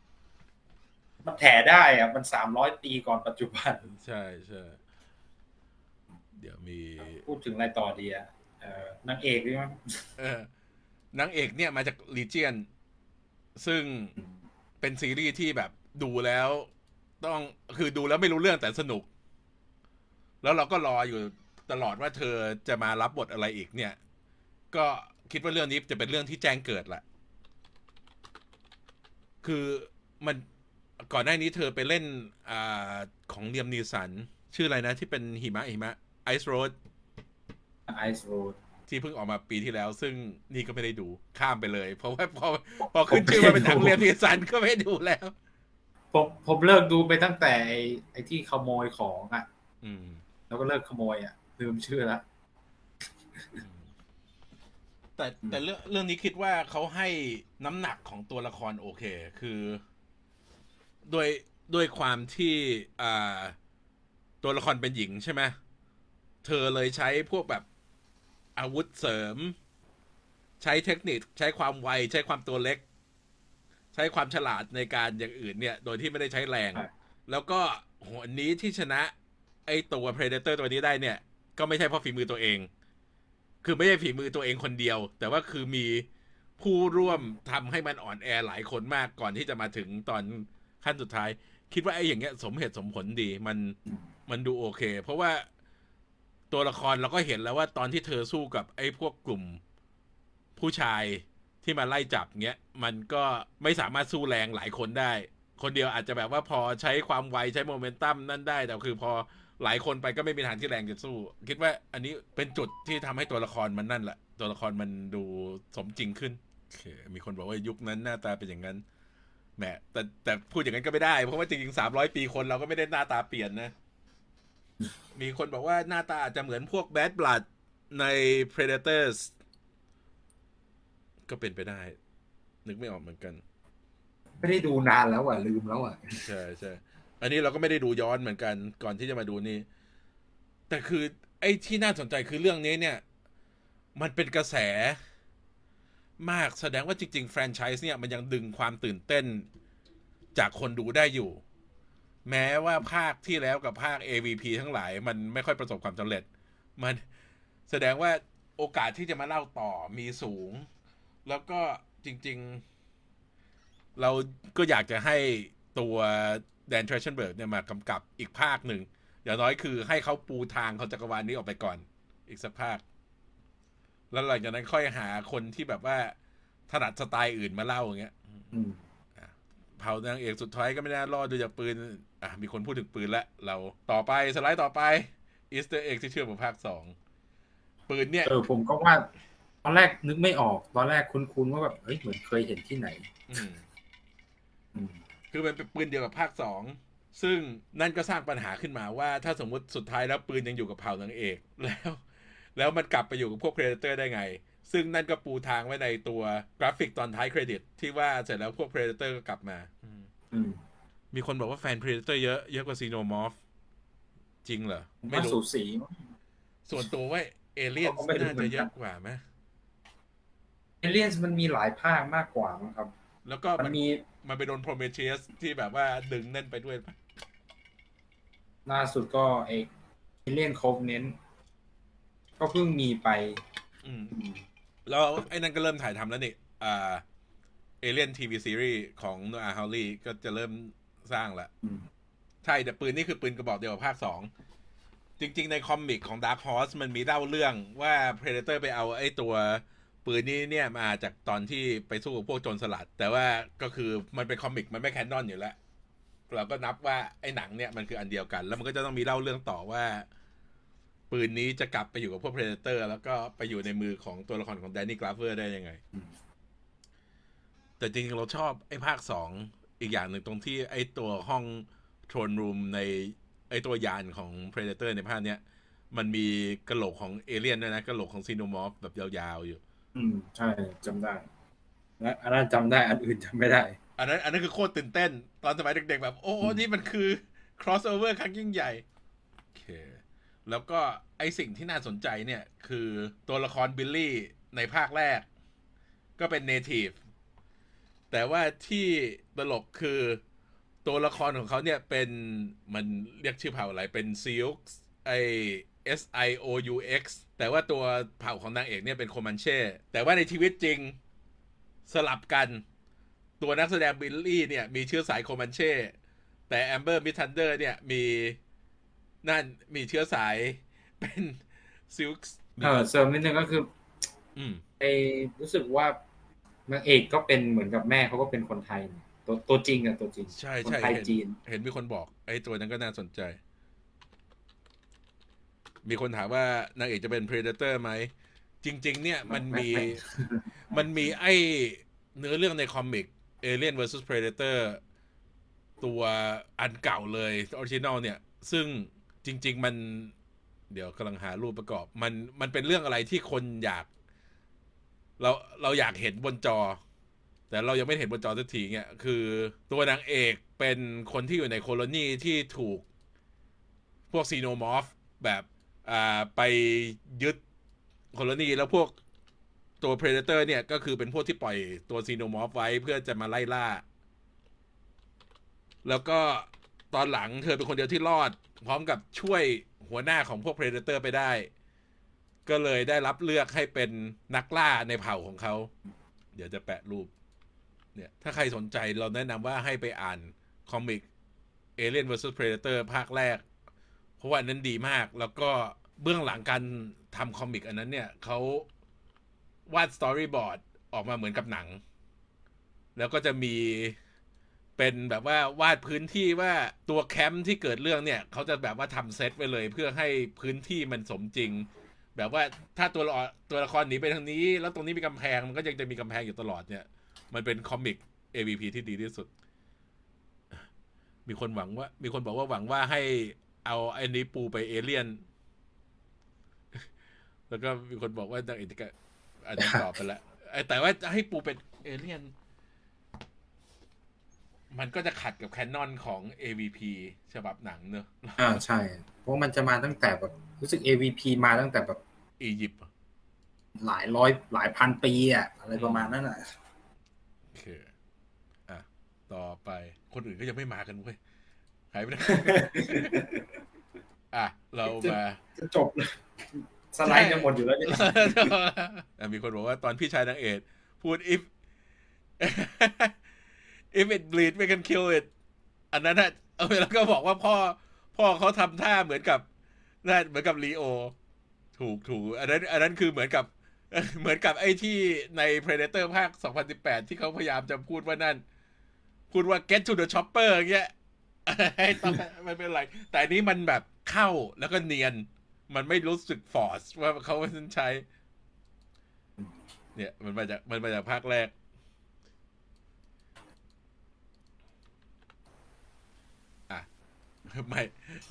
มันแถได้อะมันสามร้อยปีก่อนปัจจุบัน ใช่ใช่เดี๋ยวมี พูดถึงอะไรต่อดีอะเอ่อนางเอกใช่ไหมเออนางเอกเนี่ยมาจากลีเจียน ซึ่งเป็นซีรีส์ที่แบบดูแล้ว ต้องคือดูแล้วไม่รู้เรื่องแต่สนุก แล้วเราก็รออยู่ตลอดว่าเธอจะมารับบทอะไรอีกเนี่ย ก็คิดว่าเรื่องนี้จะเป็นเรื่องที่แจ้งเกิดแหละ คือมัน ก่อนหน้านี้เธอไปเล่นอ่าของเลียมนีสัน ชื่ออะไรนะที่เป็นหิมะหิมะไอซ์โรดไอซ์โรดที่เพิ่งออกมาปีที่แล้ว ซึ่งนี่ก็ไม่ได้ดูข้ามไปเลย เพราะว่าพอพอขึ้นชื่อว่าเป็นหนังเรียนพีสันก็ไม่ดูแล้วผมผมเลิกดูไปตั้งแต่ไอ้ไอ้ที่ขโมยของอะ อืม แล้วก็เลิกขโมยอะลืมชื่อละแต่แต่เรื่องเรื่องนี้คิดว่าเขาให้น้ำหนักของตัวละครโอเค คือ โดยด้วยความที่อ่าตัวละครเป็นหญิงใช่ไหมเธอเลยใช้พวกแบบอาวุธเสริม ใช้เทคนิคใช้ความไว ใช้ความตัวเล็ก ใช้ความฉลาดในการอย่างอื่นเนี่ย โดยที่ไม่ได้ใช้แรง แล้วก็หัวนี้ที่ชนะ ไอตัว Predator ตัวนี้ได้เนี่ย ก็ไม่ใช่เพราะฝีมือตัวเอง คือไม่ใช่ฝีมือตัวเองคนเดียว แต่ว่าคือมีผู้ร่วมทำให้มันอ่อนแอหลายคนมากก่อนที่จะมาถึงตอน ขั้นสุดท้าย คิดว่าไอ้อย่างเงี้ย สมเหตุสมผลดีมันมันดูโอเค เพราะว่าตัวละครเราก็เห็นแล้วว่าตอนที่เธอสู้กับไอ้พวกกลุ่มผู้ชายที่มาไล่จับเงี้ย มันก็ไม่สามารถสู้แรงหลายคนได้ คนเดียวอาจจะแบบว่าพอใช้ความไวใช้โมเมนตัมนั่นได้ แต่คือพอหลายคนไปก็ไม่มีทางที่แรงจะสู้ คิดว่าอันนี้เป็นจุดที่ทำให้ตัวละครมันนั่นแหละ ตัวละครมันดูสมจริงขึ้นโอเคมีคนบอกว่ายุคนั้นหน้าตาเป็นอย่างนั้น แหมแต่แต่พูดอย่างนั้นก็ไม่ได้ เพราะว่าจริงๆสามร้อยปีคนเราก็ไม่ได้หน้าตาเปลี่ยนนะ มีคนบอกว่าหน้าตาอาจจะเหมือนพวกแบดบลัดใน Predators ก็เป็นไปได้ นึกไม่ออกเหมือนกัน ไม่ได้ดูนานแล้วอะ ลืมแล้วอะ ใช่ใช่อันนี้เราก็ไม่ได้ดูย้อนเหมือนกัน ก่อนที่จะมาดูนี่ แต่คือ ไอ้ที่น่าสนใจคือเรื่องนี้เนี่ย มันเป็นกระแส มากแสดงว่าจริง ๆ แฟรนไชส์เนี่ย มันยังดึงความตื่นเต้นจากคนดูได้อยู่ แม้ว่าภาคที่แล้วกับภาค AVP ทั้งหลาย มันไม่ค่อยประสบความสำเร็จ มันแสดงว่าโอกาสที่จะมาเล่าต่อมีสูง แล้วก็จริง ๆ เราก็อยากจะให้ตัว Dan Trachtenberg เนี่ยมากำกับอีกภาคหนึ่ง อย่างน้อยคือให้เขาปูทางเขาจักรวาลนี้ออกไปก่อน อีกสักภาค แล้วหลังจากนั้นค่อยหาคนที่แบบว่าถนัดสไตล์อื่นมาเล่าอย่างเงี้ยอืมเผานางเอกสุดท้ายก็ไม่น่ารอดดูจากปืน อะมีคนพูดถึงปืนแล้วเราต่อไปสไลด์ต่อไป Easter egg ที่เชื่อมกับภาคสองปืนเนี่ยเออผมก็ว่าตอนแรกนึกไม่ออก ตอนแรกคุ้นๆว่าแบบเฮ้ยเหมือนเคยเห็นที่ไหนอืมอืมคือมันเป็นปืนเดียวกับภาคสองซึ่งนั่นก็สร้างปัญหาขึ้นมาว่า ถ้าสมมุติสุดท้ายแล้วปืนยังอยู่กับเผ่านางเอก แล้ว แล้วมันกลับไปอยู่กับพวก Predator ได้ไง ซึ่งนั่นก็ปูทางไว้ในตัวกราฟิกตอนท้ายเครดิต ที่ว่าเสร็จแล้วพวก Predator ก็กลับมาอืมมีคนบอกว่าแฟน Predator เยอะเยอะกว่า Xenomorph จริงเหรอ ไม่ไม่สูรู้สีส่วนตัวว่าเอเลียนเขาก็ไม่รู้น่าจะเยอะกว่าไหมเอเลียนมันมีหลายภาคมากกว่ามั้งครับ แล้วก็มัมันนมีมันไปโดน Prometheus ที่แบบว่าดึงนั่นไปด้วยปะล่าสุดก็เอกเอเลียนโคฟเน้น ก็เพิ่งมีไปอืมอืมแล้วไอ้นั่นก็เริ่มถ่ายทำแล้วนี่อ่าเอเลียนทีวีซีรีส์ของโนอาฮาวลีก็จะเริ่มสร้างละอืมใช่แต่ปืนนี่คือปืนกระบอกเดียวกับภาคสอง จริง ๆ ใน comic ของ Dark Horse มันมีเล่าเรื่องว่า Predator ไปเอาไอ้ตัวปืนนี้เนี่ยมาจากตอนที่ไปสู้กับพวกโจรสลัด แต่ว่าก็คือมันเป็น comic มันไม่ canon อยู่แล้ว เราก็นับว่าไอ้หนังเนี่ยมันคืออันเดียวกัน แล้วมันก็จะต้องมีเล่าเรื่องต่อว่า ปืนนี้จะกลับไปอยู่กับพวก Predator แล้วก็ไปอยู่ในมือของตัวละครของ Danny Glover ได้ยังไงอืมแต่จริงๆ เราชอบไอ้ภาคสองอีกอย่างหนึ่งตรงที่ไอ้ตัวห้องโทรนรูมในไอ้ตัวยานของ Predator ในภาคเนี้ย มันมีกระโหลกของเอเลี่ยนด้วยนะกระโหลกของซีโนมอฟแบบยาวๆอยู่ อืม ใช่จำได้และอันนั้นจำได้อันอื่นจำไม่ได้ อันนั้น อันนั้นคือโคตรตื่นเต้น ตอนสมัยเด็กๆแบบ โอ้โหนี่มันคือ crossover ครั้งยิ่งใหญ่โอเค แล้วก็ไอสิ่งที่น่าสนใจเนี่ยคือตัวละครบิลลี่ในภาคแรก ก็เป็น native แต่ว่าที่ตลกคือตัวละครของเขาเนี่ยเป็นมันเรียกชื่อเผ่าอะไรเป็น Sioux ไอ S I O U X แต่ว่าตัวเผ่าของนางเอกเนี่ยเป็น Comanche แต่ว่าในชีวิตจริงสลับกัน ตัวนักแสดงบิลลี่เนี่ยมีเชื้อสาย Comanche แต่ Amber Midthunder เนี่ยมี นั่นมีเชื้อสายเป็นซิลค์เออเสริมนิดนึงก็คืออืมไอรู้สึกว่านางเอกก็เป็นเหมือนกับแม่เขาก็เป็นคนไทยเนี่ยตัวตัวจริงอะตัวจริง ใช่คนใช่ไทยเห็นจีน เห็นมีคนบอก ไอ้ตัวนั้นก็น่าสนใจ มีคนถามว่านางเอกจะเป็น Predator ไหม จริง ๆ เนี่ยมันมีไม่มันมีไอ้เนื้อเรื่องในคอมิก Alien vs Predator ตัวอันเก่าเลย original เนี่ย ซึ่ง จริง ๆ มันเดี๋ยวกำลังหารูปประกอบ มันมันเป็นเรื่องอะไรที่คนอยาก เราเราอยากเห็นบนจอ แต่เรายังไม่เห็นบนจอสักทีเนี่ยคือตัวนางเอกเป็นคนที่อยู่ใน colony ที่ถูกพวก Xenomorph แบบอ่าไปยึด colony แล้วพวกตัว Predator เนี่ยก็คือเป็นพวกที่ปล่อยตัวซีโนมอฟไว้เพื่อจะมาไล่ล่า แล้วก็ ตอนหลังเธอเป็นคนเดียวที่รอด พร้อมกับช่วยหัวหน้าของพวก Predator ไปได้ ก็เลยได้รับเลือกให้เป็นนักล่าในเผ่าของเขา เดี๋ยวจะแปะรูป เนี่ย ถ้าใครสนใจเราแนะนำว่าให้ไปอ่านคอมิก Alien vs Predator ภาคแรก เพราะว่านนั้นดีมาก แล้วก็เบื้องหลังการทำ comic อันนั้นเนี่ยเขาวาด storyboard ออกมาเหมือนกับหนัง แล้วก็จะมี เป็นแบบว่าวาดพื้นที่ว่าตัวแคมป์ที่เกิดเรื่องเนี่ยเขาจะแบบว่าทำเซตไว้เลย เพื่อให้พื้นที่มันสมจริง แบบว่าถ้าตัวละตัวละครหนีไปทางนี้ แล้วตรงนี้มีกำแพงมันก็ยังจะมีกำแพงอยู่ตลอดเนี่ย มันเป็นคอมิก AVP ที่ดีที่สุด มีคนหวังว่า มีคนบอกว่าหวังว่าให้เอาไอ้นี้ปูไปเอเลี่ยน แล้วก็มีคนบอกว่านางเอกก็อันนี้ตอบไปแล้วแต่ว่าจะให้ปูเป็นเอเลี่ยน มันก็จะขัดกับแคนนอนของ AVP ฉบับหนังเนอะอ่าใช่ เพราะมันจะมาตั้งแต่แบบรู้สึก AVP มาตั้งแต่แบบอียิปต์หลายร้อยหลายพันปีอะอะไรประมาณนั้นอะโอเคอะ ต่อไปคนอื่นก็ยังไม่มากันเว้ยหายไปไหนอะ เรามาจะจบเลยสไลด์จะหมดอยู่แล้วเนี่ยอะมีคนบอกว่าตอนพี่ชายนางเอกพูด if if it bleed we can kill it อันนั้นน่ะเออแล้วก็บอกว่าพ่อ พ่อเขาทำท่าเหมือนกับนั่นเหมือนกับลีโอ ถูกถูกอันนั้นอันนั้นคือเหมือนกับ เหมือนกับไอ้ที่ใน Predator ภาค 2018 ที่เขาพยายามจะพูดว่านั่น พูดว่า get to the chopper อย่างเงี้ยให้ตอนมันเป็นไร แต่อันนี้มันแบบเข้าแล้วก็เนียน มันไม่รู้สึกฟอร์สว่าเขาใช้ เนี่ย มันมาจากมันมาจากภาคแรก อะ ไม่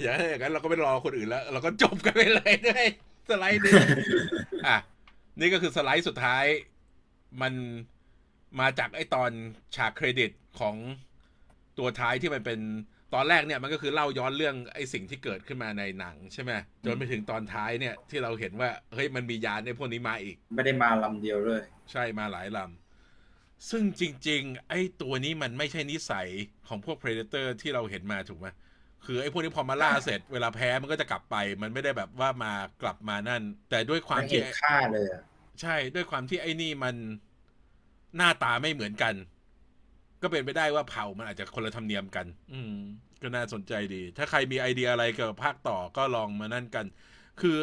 อย่างนั้นอย่างนั้นเราก็ไม่รอคนอื่นแล้ว เราก็จบกันไปเลยด้วยสไลด์นี้อะนี่ก็คือสไลด์สุดท้าย มันมาจากไอ้ตอนฉากเครดิตของตัวท้ายที่มันเป็นตอนแรกเนี่ยมันก็คือเล่าย้อนเรื่องไอ้สิ่งที่เกิดขึ้นมาในหนังใช่ไหมจนไปถึงตอนท้ายเนี่ยที่เราเห็นว่าเฮ้ยมันมียานในพวกนี้มาอีก ไม่ได้มาลำเดียวเลย ใช่มาหลายลำซึ่งจริง ๆ ไอ้ตัวนี้มันไม่ใช่นิสัยของพวก Predator ที่เราเห็นมาถูกไหม คือไอ้พวกนี้พอมาล่าเสร็จ เวลาแพ้มันก็จะกลับไป มันไม่ได้แบบว่ามากลับมานั่น แต่ด้วยความไม่ที่เห็นค่าเลยอะใช่ด้วยความที่ไอ้นี่มันหน้าตาไม่เหมือนกัน ก็เป็นไปได้ว่าเผ่ามันอาจจะคนละธรรมเนียมกัน อืม ก็น่าสนใจดี ถ้าใครมีไอเดียอะไรเกี่ยวกับภาคต่อก็ลองมานั่นกัน คือ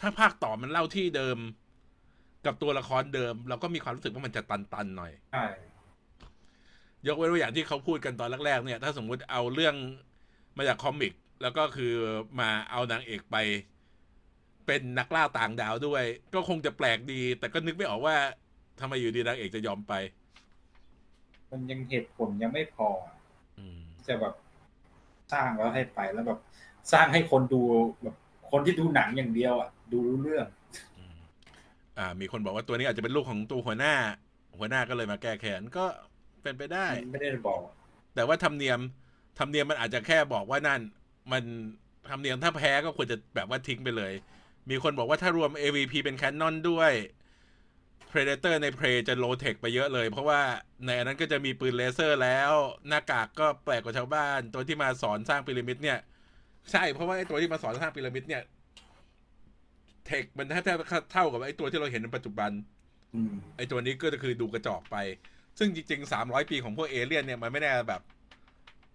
ถ้าภาคต่อมันเล่าที่เดิม กับตัวละครเดิม เราก็มีความรู้สึกว่ามันจะตันๆหน่อยใช่ยกเว้นว่าอย่างที่เขาพูดกันตอนแรกๆเนี่ย ถ้าสมมุติเอาเรื่อง มาจากคอมิก แล้วก็คือมาเอานางเอกไป เป็นนักล่าต่างดาวด้วย ก็คงจะแปลกดี แต่ก็นึกไม่ออกว่าทำไมอยู่ดีนางเอกจะยอมไป มันยังเหตุผลยังไม่พออืมจะแบบสร้างแล้วให้ไปแล้วแบบสร้างให้คนดูแบบคนที่ดูหนังอย่างเดียวอะดูรู้เรื่องอืมอ่า มีคนบอกว่าตัวนี้อาจจะเป็นลูกของตัวหัวหน้า หัวหน้าก็เลยมาแก้แค้นก็เป็นไปได้ ไม่ได้บอก แต่ว่าธรรมเนียม ธรรมเนียมมันอาจจะแค่บอกว่านั่น มันธรรมเนียมถ้าแพ้ก็ควรจะแบบว่าทิ้งไปเลย มีคนบอกว่าถ้ารวม AVP เป็นแคนนอนด้วย Predator ใน Prey จะโลเทคไปเยอะเลย เพราะว่าในอันนั้นก็จะมีปืนเลเซอร์แล้ว หน้ากากก็แปลกกว่าชาวบ้าน ตัวที่มาสอนสร้างพีระมิดเนี่ย ใช่ เพราะว่าไอ้ตัวที่มาสอนสร้างพีระมิดเนี่ย เทคมันแทบเท่ากับไอ้ตัวที่เราเห็นในปัจจุบันอืมไอ้ตัวนี้ก็คือดูกระจอกไป ซึ่งจริงๆสามร้อยปีของพวกเอเลี่ยนเนี่ยมันไม่แน่แบบ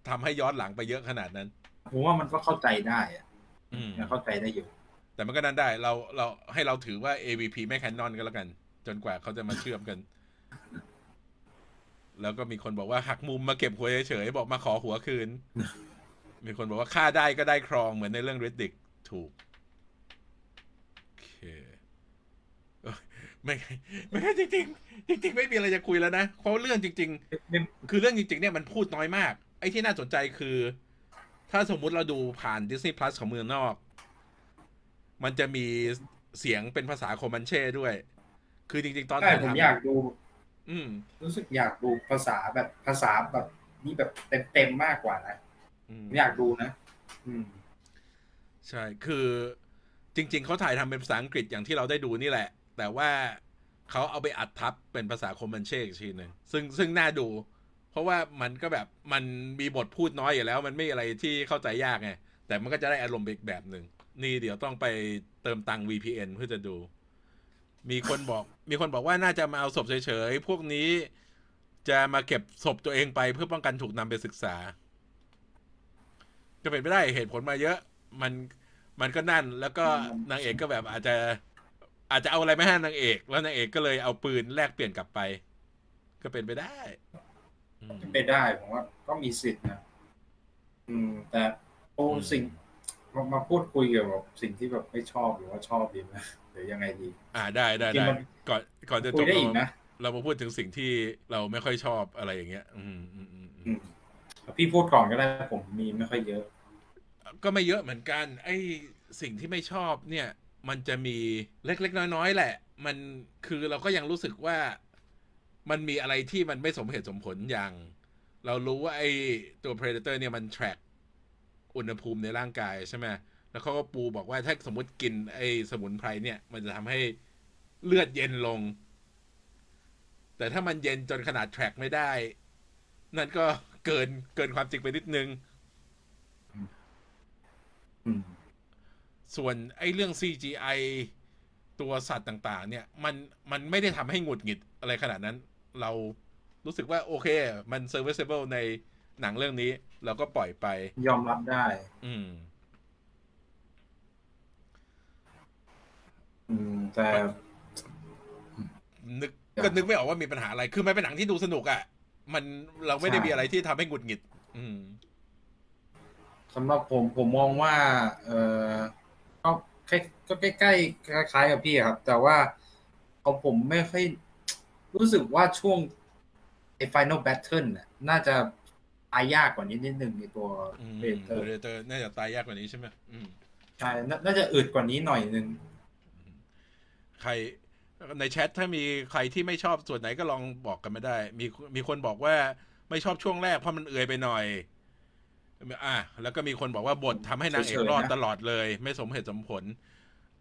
ทำให้ย้อนหลังไปเยอะขนาดนั้น ผมว่ามันก็เข้าใจได้อะอืมยังเข้าใจได้อยู่ แต่มันก็นั้นได้เราเราให้เราถือว่า AVP ไม่แคนนอนก็แล้วกัน จนกว่าเขาจะมาเชื่อมกัน แล้วก็มีคนบอกว่าหักมุมมาเก็บหัวเฉยๆบอกมาขอหัวคืน มีคนบอกว่าฆ่าได้ก็ได้ครองเหมือนในเรื่อง Riddick ถูกโอเคเอ้ยไม่ไม่จริงๆจริงๆไม่มีอะไรจะคุยแล้วนะเพราะเรื่องจริงๆไม่คือเรื่องจริง ๆ เนี่ยมันพูดน้อยมาก ไอ้ที่น่าสนใจคือ ถ้าสมมุติเราดูผ่าน Disney Plus ของเมืองนอก มันจะมีเสียงเป็นภาษาโคมันเช่ด้วย คือจริง ๆ ตอนใช่ถ่ายผมทำอยากดู อืม รู้สึกอยากดูภาษาแบบภาษาแบบนี้แบบเต็มๆมากกว่านะอืมผมอยากดูนะ อืม ใช่ คือจริง ๆ เขาถ่ายทำเป็นภาษาอังกฤษอย่างที่เราได้ดูนี่แหละ แต่ว่าเขาเอาไปอัดทับเป็นภาษาโคมันเช่อีกทีหนึ่งซึ่งซึ่งน่าดู เพราะว่ามันก็แบบมันมีบทพูดน้อยอยู่แล้ว มันไม่อะไรที่เข้าใจยากไงแต่มันก็จะได้อารมณ์อีกแบบหนึ่งนี่เดี๋ยวต้องไปเติมตังค์ VPN เพื่อจะดู มีคนบอก มีคนบอกว่าน่าจะมาเอาศพเฉยๆ พวกนี้จะมาเก็บศพตัวเองไปเพื่อป้องกันถูกนำไปศึกษา ก็เป็นไปได้เหตุผลมาเยอะ มันมันก็นั่น แล้วก็นางเอกก็แบบอาจจะ อาจจะเอาอะไรไม่ให้นางเอก แล้วนางเอกก็เลยเอาปืนแลกเปลี่ยนกลับไป ก็เป็นไปได้ อืมไปได้ผมว่าก็มีสิทธิ์นะอืม แต่โอ้อืมสิ่งมามาพูดคุยเกี่ยวกับสิ่งที่แบบไม่ชอบหรือว่าชอบดีไหมหรือยังไงดี อ่าได้ได้จริได้งๆมันก่อนก่อนจะคุจยบได้เราอีกนะเรามาพูดถึงสิ่งที่เราไม่ค่อยชอบอะไรอย่างเงี้ย อืมอืมอืมอือืมมพี่พูดก่อนก็ได้ผมมีไม่ค่อยเยอะ ก็ไม่เยอะเหมือนกัน ไอ้สิ่งที่ไม่ชอบเนี่ย มันจะมีเล็กๆน้อยๆแหละ มันคือเราก็ยังรู้สึกว่า มันมีอะไรที่มันไม่สมเหตุสมผลอย่าง เรารู้ว่าไอ้ตัว Predator เนี่ยมัน track อุณหภูมิในร่างกายใช่ไหมแล้วเขาก็ปูบอกว่าถ้าสมมติกินไอ้สมุนไพรเนี่ย มันจะทำให้เลือดเย็นลง แต่ถ้ามันเย็นจนขนาด track ไม่ได้ นั่นก็เกินเกินความจริงไปนิดนึงส่วนไอ้เรื่อง CGI ตัวสัตว์ต่าง ๆ เนี่ย มันมันไม่ได้ทำให้หงุดหงิดอะไรขนาดนั้น เรารู้สึกว่าโอเค มัน serviceable ในหนังเรื่องนี้เราก็ปล่อยไป ยอมรับได้ อืม อืม แต่นึกก็นึกไม่ออกว่ามีปัญหาอะไร คือมันเป็นหนังที่ดูสนุกอะ่ะ มันเราไม่ได้มีอะไรที่ทำให้หงุดหงิด อืมสำหรับผมผมมองว่า เออก็ใกล้ก็ใกล้ใกล้ๆคล้ายๆกับพี่ครับ แต่ว่าของผมไม่ค่อย รู้สึกว่าช่วงไอ้ Final Battle น่ะน่าจะตายยากกว่านี้นิดนึงในตัวอืมเบเตอร์เรเตอร์น่าจะตายยากกว่านี้ใช่ไหมอืมใช่นาน่าจะอึดกว่านี้หน่อยนึง ใครในแชทถ้ามีใครที่ไม่ชอบส่วนไหนก็ลองบอกกันมาได้ มีมีคนบอกว่าไม่ชอบช่วงแรกเพราะมันเอื่อยไปหน่อย อะแล้วก็มีคนบอกว่าบททำให้นางเอกเฉยๆนะรอดตลอดเลย ไม่สมเหตุสมผล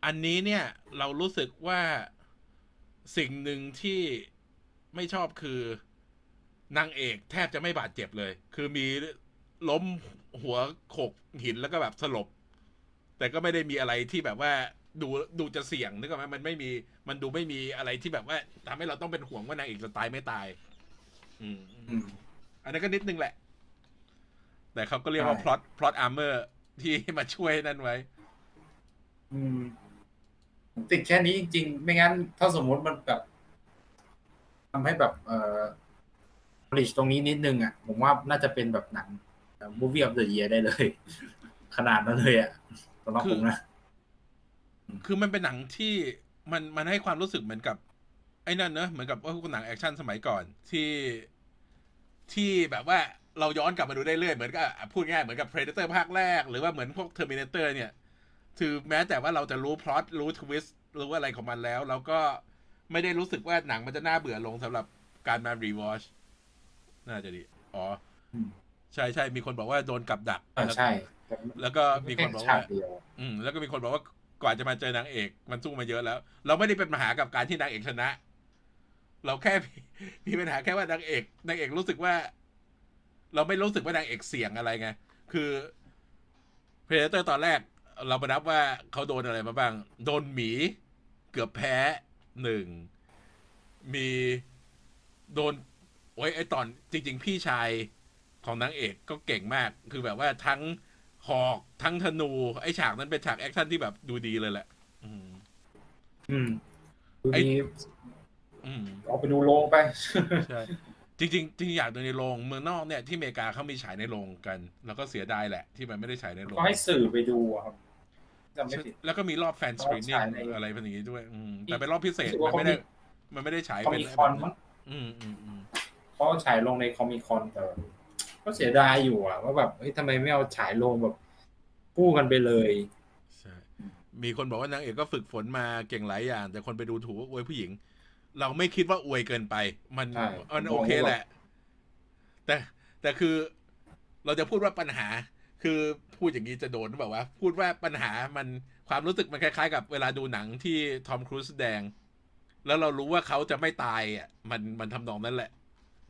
อันนี้เนี่ยเรารู้สึกว่าสิ่งหนึ่งที่ ไม่ชอบคือนางเอกแทบจะไม่บาดเจ็บเลย คือมีล้มหัวโขกหินแล้วก็แบบสลบ แต่ก็ไม่ได้มีอะไรที่แบบว่าดูดูจะเสี่ยงนึกออกไหมมันไม่มีมันดูไม่มีอะไรที่แบบว่าทำให้เราต้องเป็นห่วงว่านางเอกจะตายไม่ตาย อืมอืมอันนั้นก็นิดนึงแหละ แต่เขาก็เรียกว่าใช่ plot plot armor ที่มาช่วยนั่นไว้ อืมผมติดแค่นี้จริงๆ ไม่งั้น ถ้าสมมติมันแบบ ทำให้แบบเอ่อผลิตตรงนี้นิดนึงอะ ผมว่าน่าจะเป็นแบบหนัง movie of the year ได้เลย ขนาดนั้นเลยอะสำหรับผมนะ คือมันเป็นหนังที่มันมันให้ความรู้สึกเหมือนกับ ไอ้นั่นเนอะเหมือนกับว่าหนังแอคชั่นสมัยก่อนที่ที่แบบว่าเราย้อนกลับมาดูได้เรื่อยเหมือนกับพูดง่ายเหมือนกับ Predator ภาคแรก หรือว่าเหมือนพวก Terminator เนี่ยคือแม้แต่ว่าเราจะรู้พล็อตรู้ทวิสต์รู้อะไรของมันแล้ว เราก็ ไม่ได้รู้สึกว่าหนังมันจะน่าเบื่อลงสำหรับการมารีวอชน่าจะดี อ๋ออืมใช่ใช่มีคนบอกว่าโดนกับดักอ่าใช่แต่แล้วก็มีคนบอกแฉาว่ากเดียวอืม แล้วก็มีคนบอกว่ากว่าจะมาเจอนางเอก มันสู้มาเยอะแล้ว เราไม่ได้เป็นปัญหากับการที่นางเอกชนะ เราแค่มีมีปัญหาแค่ว่านางเอกนางเอกรู้สึกว่า เราไม่รู้สึกว่านางเอกเสี่ยงอะไรไง คือ Predator ตอนแรก เรามานับว่าเขาโดนอะไรมาบ้าง โดนหมี เกือบแพ้ หนึ่งมีโดนโอ้ยไอตอนจริง ๆ พี่ชายของนางเอกก็เก่งมาก คือแบบว่าทั้งหอกทั้งธนู ไอฉากนั้นเป็นฉากแอคชั่นที่แบบดูดีเลยแหละ อืม อืมดูไอ้ดีอืมเอาไปดูโรงไป ใช่ จริงๆจริงๆอยากดูในโรงเมืองนอกเนี่ยที่อเมริกาเขามีฉายในโรงกัน แล้วก็เสียดายแหละ ที่มันไม่ได้ฉายในโรงก็ให้สื่อไปดูอะครับ จำไม่ผิดแล้วก็มีรอบแฟนสกรีนนิ่ฉางยในอะไรแบบนี้ด้วย อืมแต่เป็นรอบพิเศษรู้สึกมันว่าไม่ได้เขามีมันไม่ได้ฉายคอเป็มินคอนมั้งอืมอืมอืมเขาฉายลงในคอมิคอนแต่ก็เสียดายอยู่อะว่าแบบเฮ้ยทำไมไม่เอาฉายลงแบบคู่กันไปเลยใช่มีคนบอกว่านางเอกก็ฝึกฝนมาเก่งหลายอย่าง แต่คนไปดูถูกว่าอวยผู้หญิง เราไม่คิดว่าอวยเกินไป มันใช่มันผมมองโอเคว่าแหละ แต่แต่คือเราจะพูดว่าปัญหา คือ พูดอย่างนี้จะโดนหรือเปล่าวะพูดว่าปัญหามันความรู้สึกมันคล้ายๆ กับเวลาดูหนังที่ทอมครูซแสดง แล้วเรารู้ว่าเขาจะไม่ตายอะ มันมันทำนองนั้นแหละ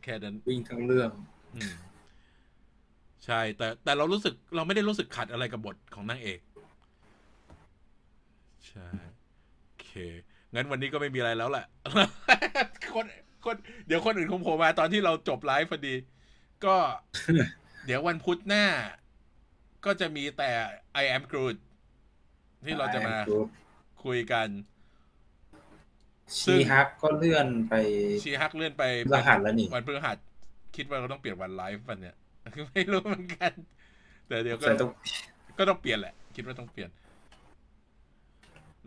แค่นั้นวิ่งทั้งเรื่องอืมใช่ แต่แต่เรารู้สึกเราไม่ได้รู้สึกขัดอะไรกับบทของนางเอก ใช่โอเคงั้นวันนี้ก็ไม่มีอะไรแล้วแหละคนคนเดี๋ยวคนอื่นคงโผล่มาตอนที่เราจบไลฟ์พอดี ก็ เดี๋ยววันพุธหน้า ก็จะมีแต่ I am Groot ที่เราจะมาคุยกันซึ่ชีงฮักก็เลื่อนไป ชีฮักเลื่อนไปรหัสแล้วนี่วันพฤหัสคิดว่าเราต้องเปลี่ยนวันไลฟ์วันเนี้ยไม่รู้เหมือนกันแต่เดี๋ยวก็ใส่ต้องก็ต้องเปลี่ยนแหละ คิดว่าต้องเปลี่ยน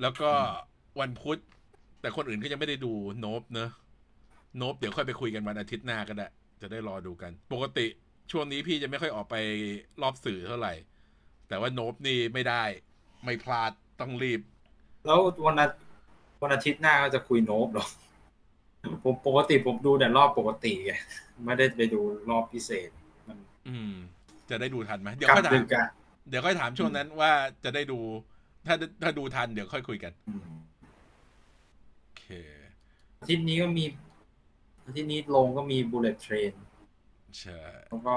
แล้วก็วันพุธ แต่คนอื่นก็ยังไม่ได้ดูโนบเนอะโนบเดี๋ยวค่อยไปคุยกันวันอาทิตย์หน้าก็ได้ จะได้รอดูกัน ปกติ ช่วงนี้พี่จะไม่ค่อยออกไปรอบสื่อเท่าไหร่ แต่ว่าโนบนี่ไม่ได้ ไม่พลาดต้องรีบ แล้ววันอาวันอาทิตย์หน้าก็จะคุยโนบหรอผมปกติผมดูแต่รอบปกติไงไม่ได้ไปดูรอบพิเศษ มัน อืม จะได้ดูทันไหมเดี๋ยวกลับค่อยถาดึมกอะเดี๋ยวค่อยถามช่วงนั้นว่าจะได้ดู ถ้าถ้าดูทันเดี๋ยวค่อยคุยกันอืมโอเคอาทิตย์นี้ก็มีอาทิตย์นี้ลงก็มี bullet train ใช่แล้วก็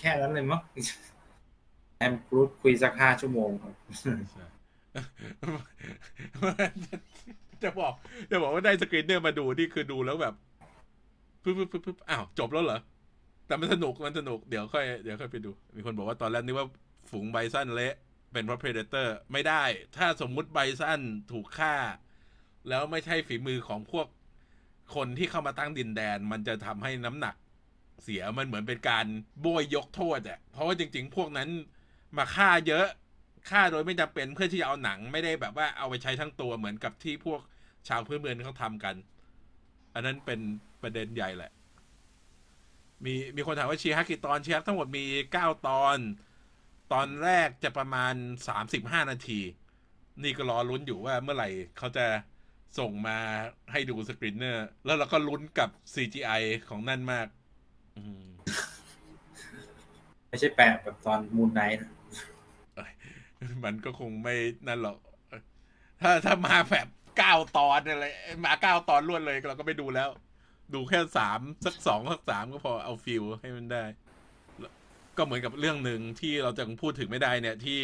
แค่นั้นเลยมั้ง I Am Groot คุยสักห้าชั่วโมงครับใช่จะบอกจะบอกว่าได้ screener มาดูนี่คือดูแล้วแบบปึ๊บปึ๊บปึ๊บปึ๊บอ้าวจบแล้วเหรอ แต่มันสนุกมันสนุกเดี๋ยวค่อยเดี๋ยวค่อยไปดู มีคนบอกว่าตอนแรกนึกว่าฝูงไบซันเละเป็นเพราะ Predator ไม่ได้ ถ้าสมมุติไบซันถูกฆ่า แล้วไม่ใช่ฝีมือของพวก คนที่เข้ามาตั้งดินแดนมันจะทำให้น้ำหนักเสียมันเหมือนเป็นการโบยยกโทษอะเพราะว่าจริง ๆ พวกนั้นมาฆ่าเยอะฆ่าโดยไม่จำเป็นเพื่อที่จะเอาหนังไม่ได้แบบว่าเอาไปใช้ทั้งตัวเหมือนกับที่พวกชาวพื้นเมืองเขาทำกัน อันนั้นเป็นประเด็นใหญ่แหละ มีมีคนถามว่าชีฮักกี่ตอนเชีฮักทั้งหมดมีเก้าตอน ตอนแรกจะประมาณสามสิบห้านาที นี่ก็รอลุ้นอยู่ว่าเมื่อไหร่เขาจะ ส่งมาให้ดู screener แล้วเราก็ลุ้นกับ CGI ของนั่นมากอืมไม่ใช่แปลกแบบตอน Moon Knight มันก็คงไม่นั่นหรอก ถ้าถ้ามาแบบเก้าตอนอะไรมาเก้าตอนรวดเลยเราก็ไม่ดูแล้ว ดูแค่สามสักสองสักสามก็พอเอา feel ให้มันได้ ก็เหมือนกับเรื่องหนึ่งที่เราจะพูดถึงไม่ได้เนี่ยที่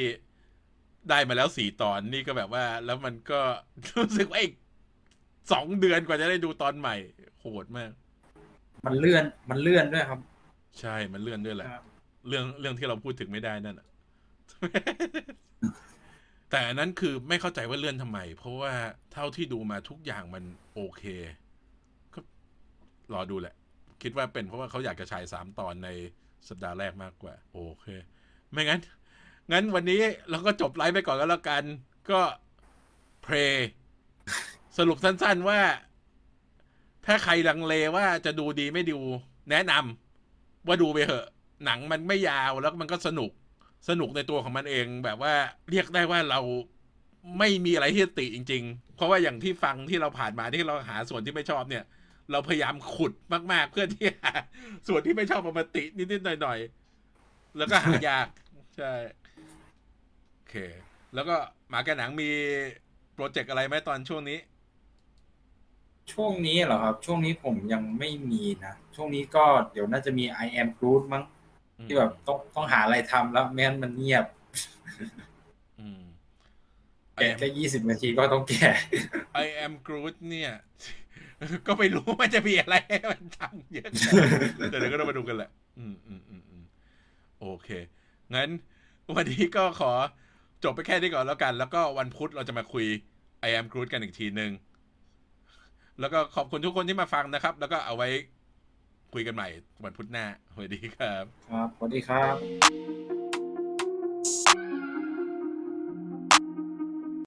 ได้มาแล้วสี่ตอนนี่ก็แบบว่า แล้วมันก็รู้สึกว่าอีก สองเดือนกว่าจะได้ดูตอนใหม่ โหดมาก มันเลื่อนมันเลื่อนด้วยครับ ใช่มันเลื่อนด้วยแหละ เรื่องเรื่องที่เราพูดถึงไม่ได้นั่นอะแต่อันนั้นคือไม่เข้าใจว่าเลื่อนทำไม เพราะว่าเท่าที่ดูมาทุกอย่างมันโอเค ก็รอดูแหละ คิดว่าเป็นเพราะว่าเขาอยากจะฉายสามตอนในสัปดาห์แรกมากกว่า โอเค ไม่งั้น งั้นวันนี้เราก็จบไลฟ์ไปก่อนก็แล้วกัน ก็เพล สรุปสั้นๆว่า ถ้าใครลังเลว่าจะดูดีไม่ดู แนะนำว่าดูไปเถอะ หนังมันไม่ยาวแล้วมันก็สนุกสนุกในตัวของมันเองแบบว่าเรียกได้ว่าเราไม่มีอะไรที่ติจริง ๆ เพราะว่าอย่างที่ฟังที่เราผ่านมาที่เราหาส่วนที่ไม่ชอบเนี่ย เราพยายามขุดมาก ๆ เพื่อที่หาส่วนที่ไม่ชอบเอามาตินิดๆหน่อยๆแล้วก็หายากใช่โอเค แล้วก็หมาแกะหนังมีโปรเจกต์อะไรไหมตอนช่วงนี้ ช่วงนี้เหรอครับ ช่วงนี้ผมยังไม่มีนะ ช่วงนี้ก็เดี๋ยวน่าจะมี I am Groot มั้ง ที่แบบต้องต้องหาอะไรทำแล้วไม่งั้นมันเงียบอืมแกะแค่ยี่สิบนาทีก็ต้องแกะ I am Groot เนี่ย ก็ไม่รู้มันจะมีอะไรให้มันทำเยอะแต่เดี๋ยวก็ต้องมาดูกันแหละ อืมอืมอืมอืมโอเค งั้น วันนี้ก็ขอจบไปแค่นี้ก่อนแล้วกัน แล้วก็วันพุธเราจะมาคุย I am Groot กันอีกทีหนึ่ง แล้วก็ขอบคุณทุกคนที่มาฟังนะครับ แล้วก็เอาไว้คุยกันใหม่วันพุธหน้าสวัสดีครับ ครับสวัสดีครับ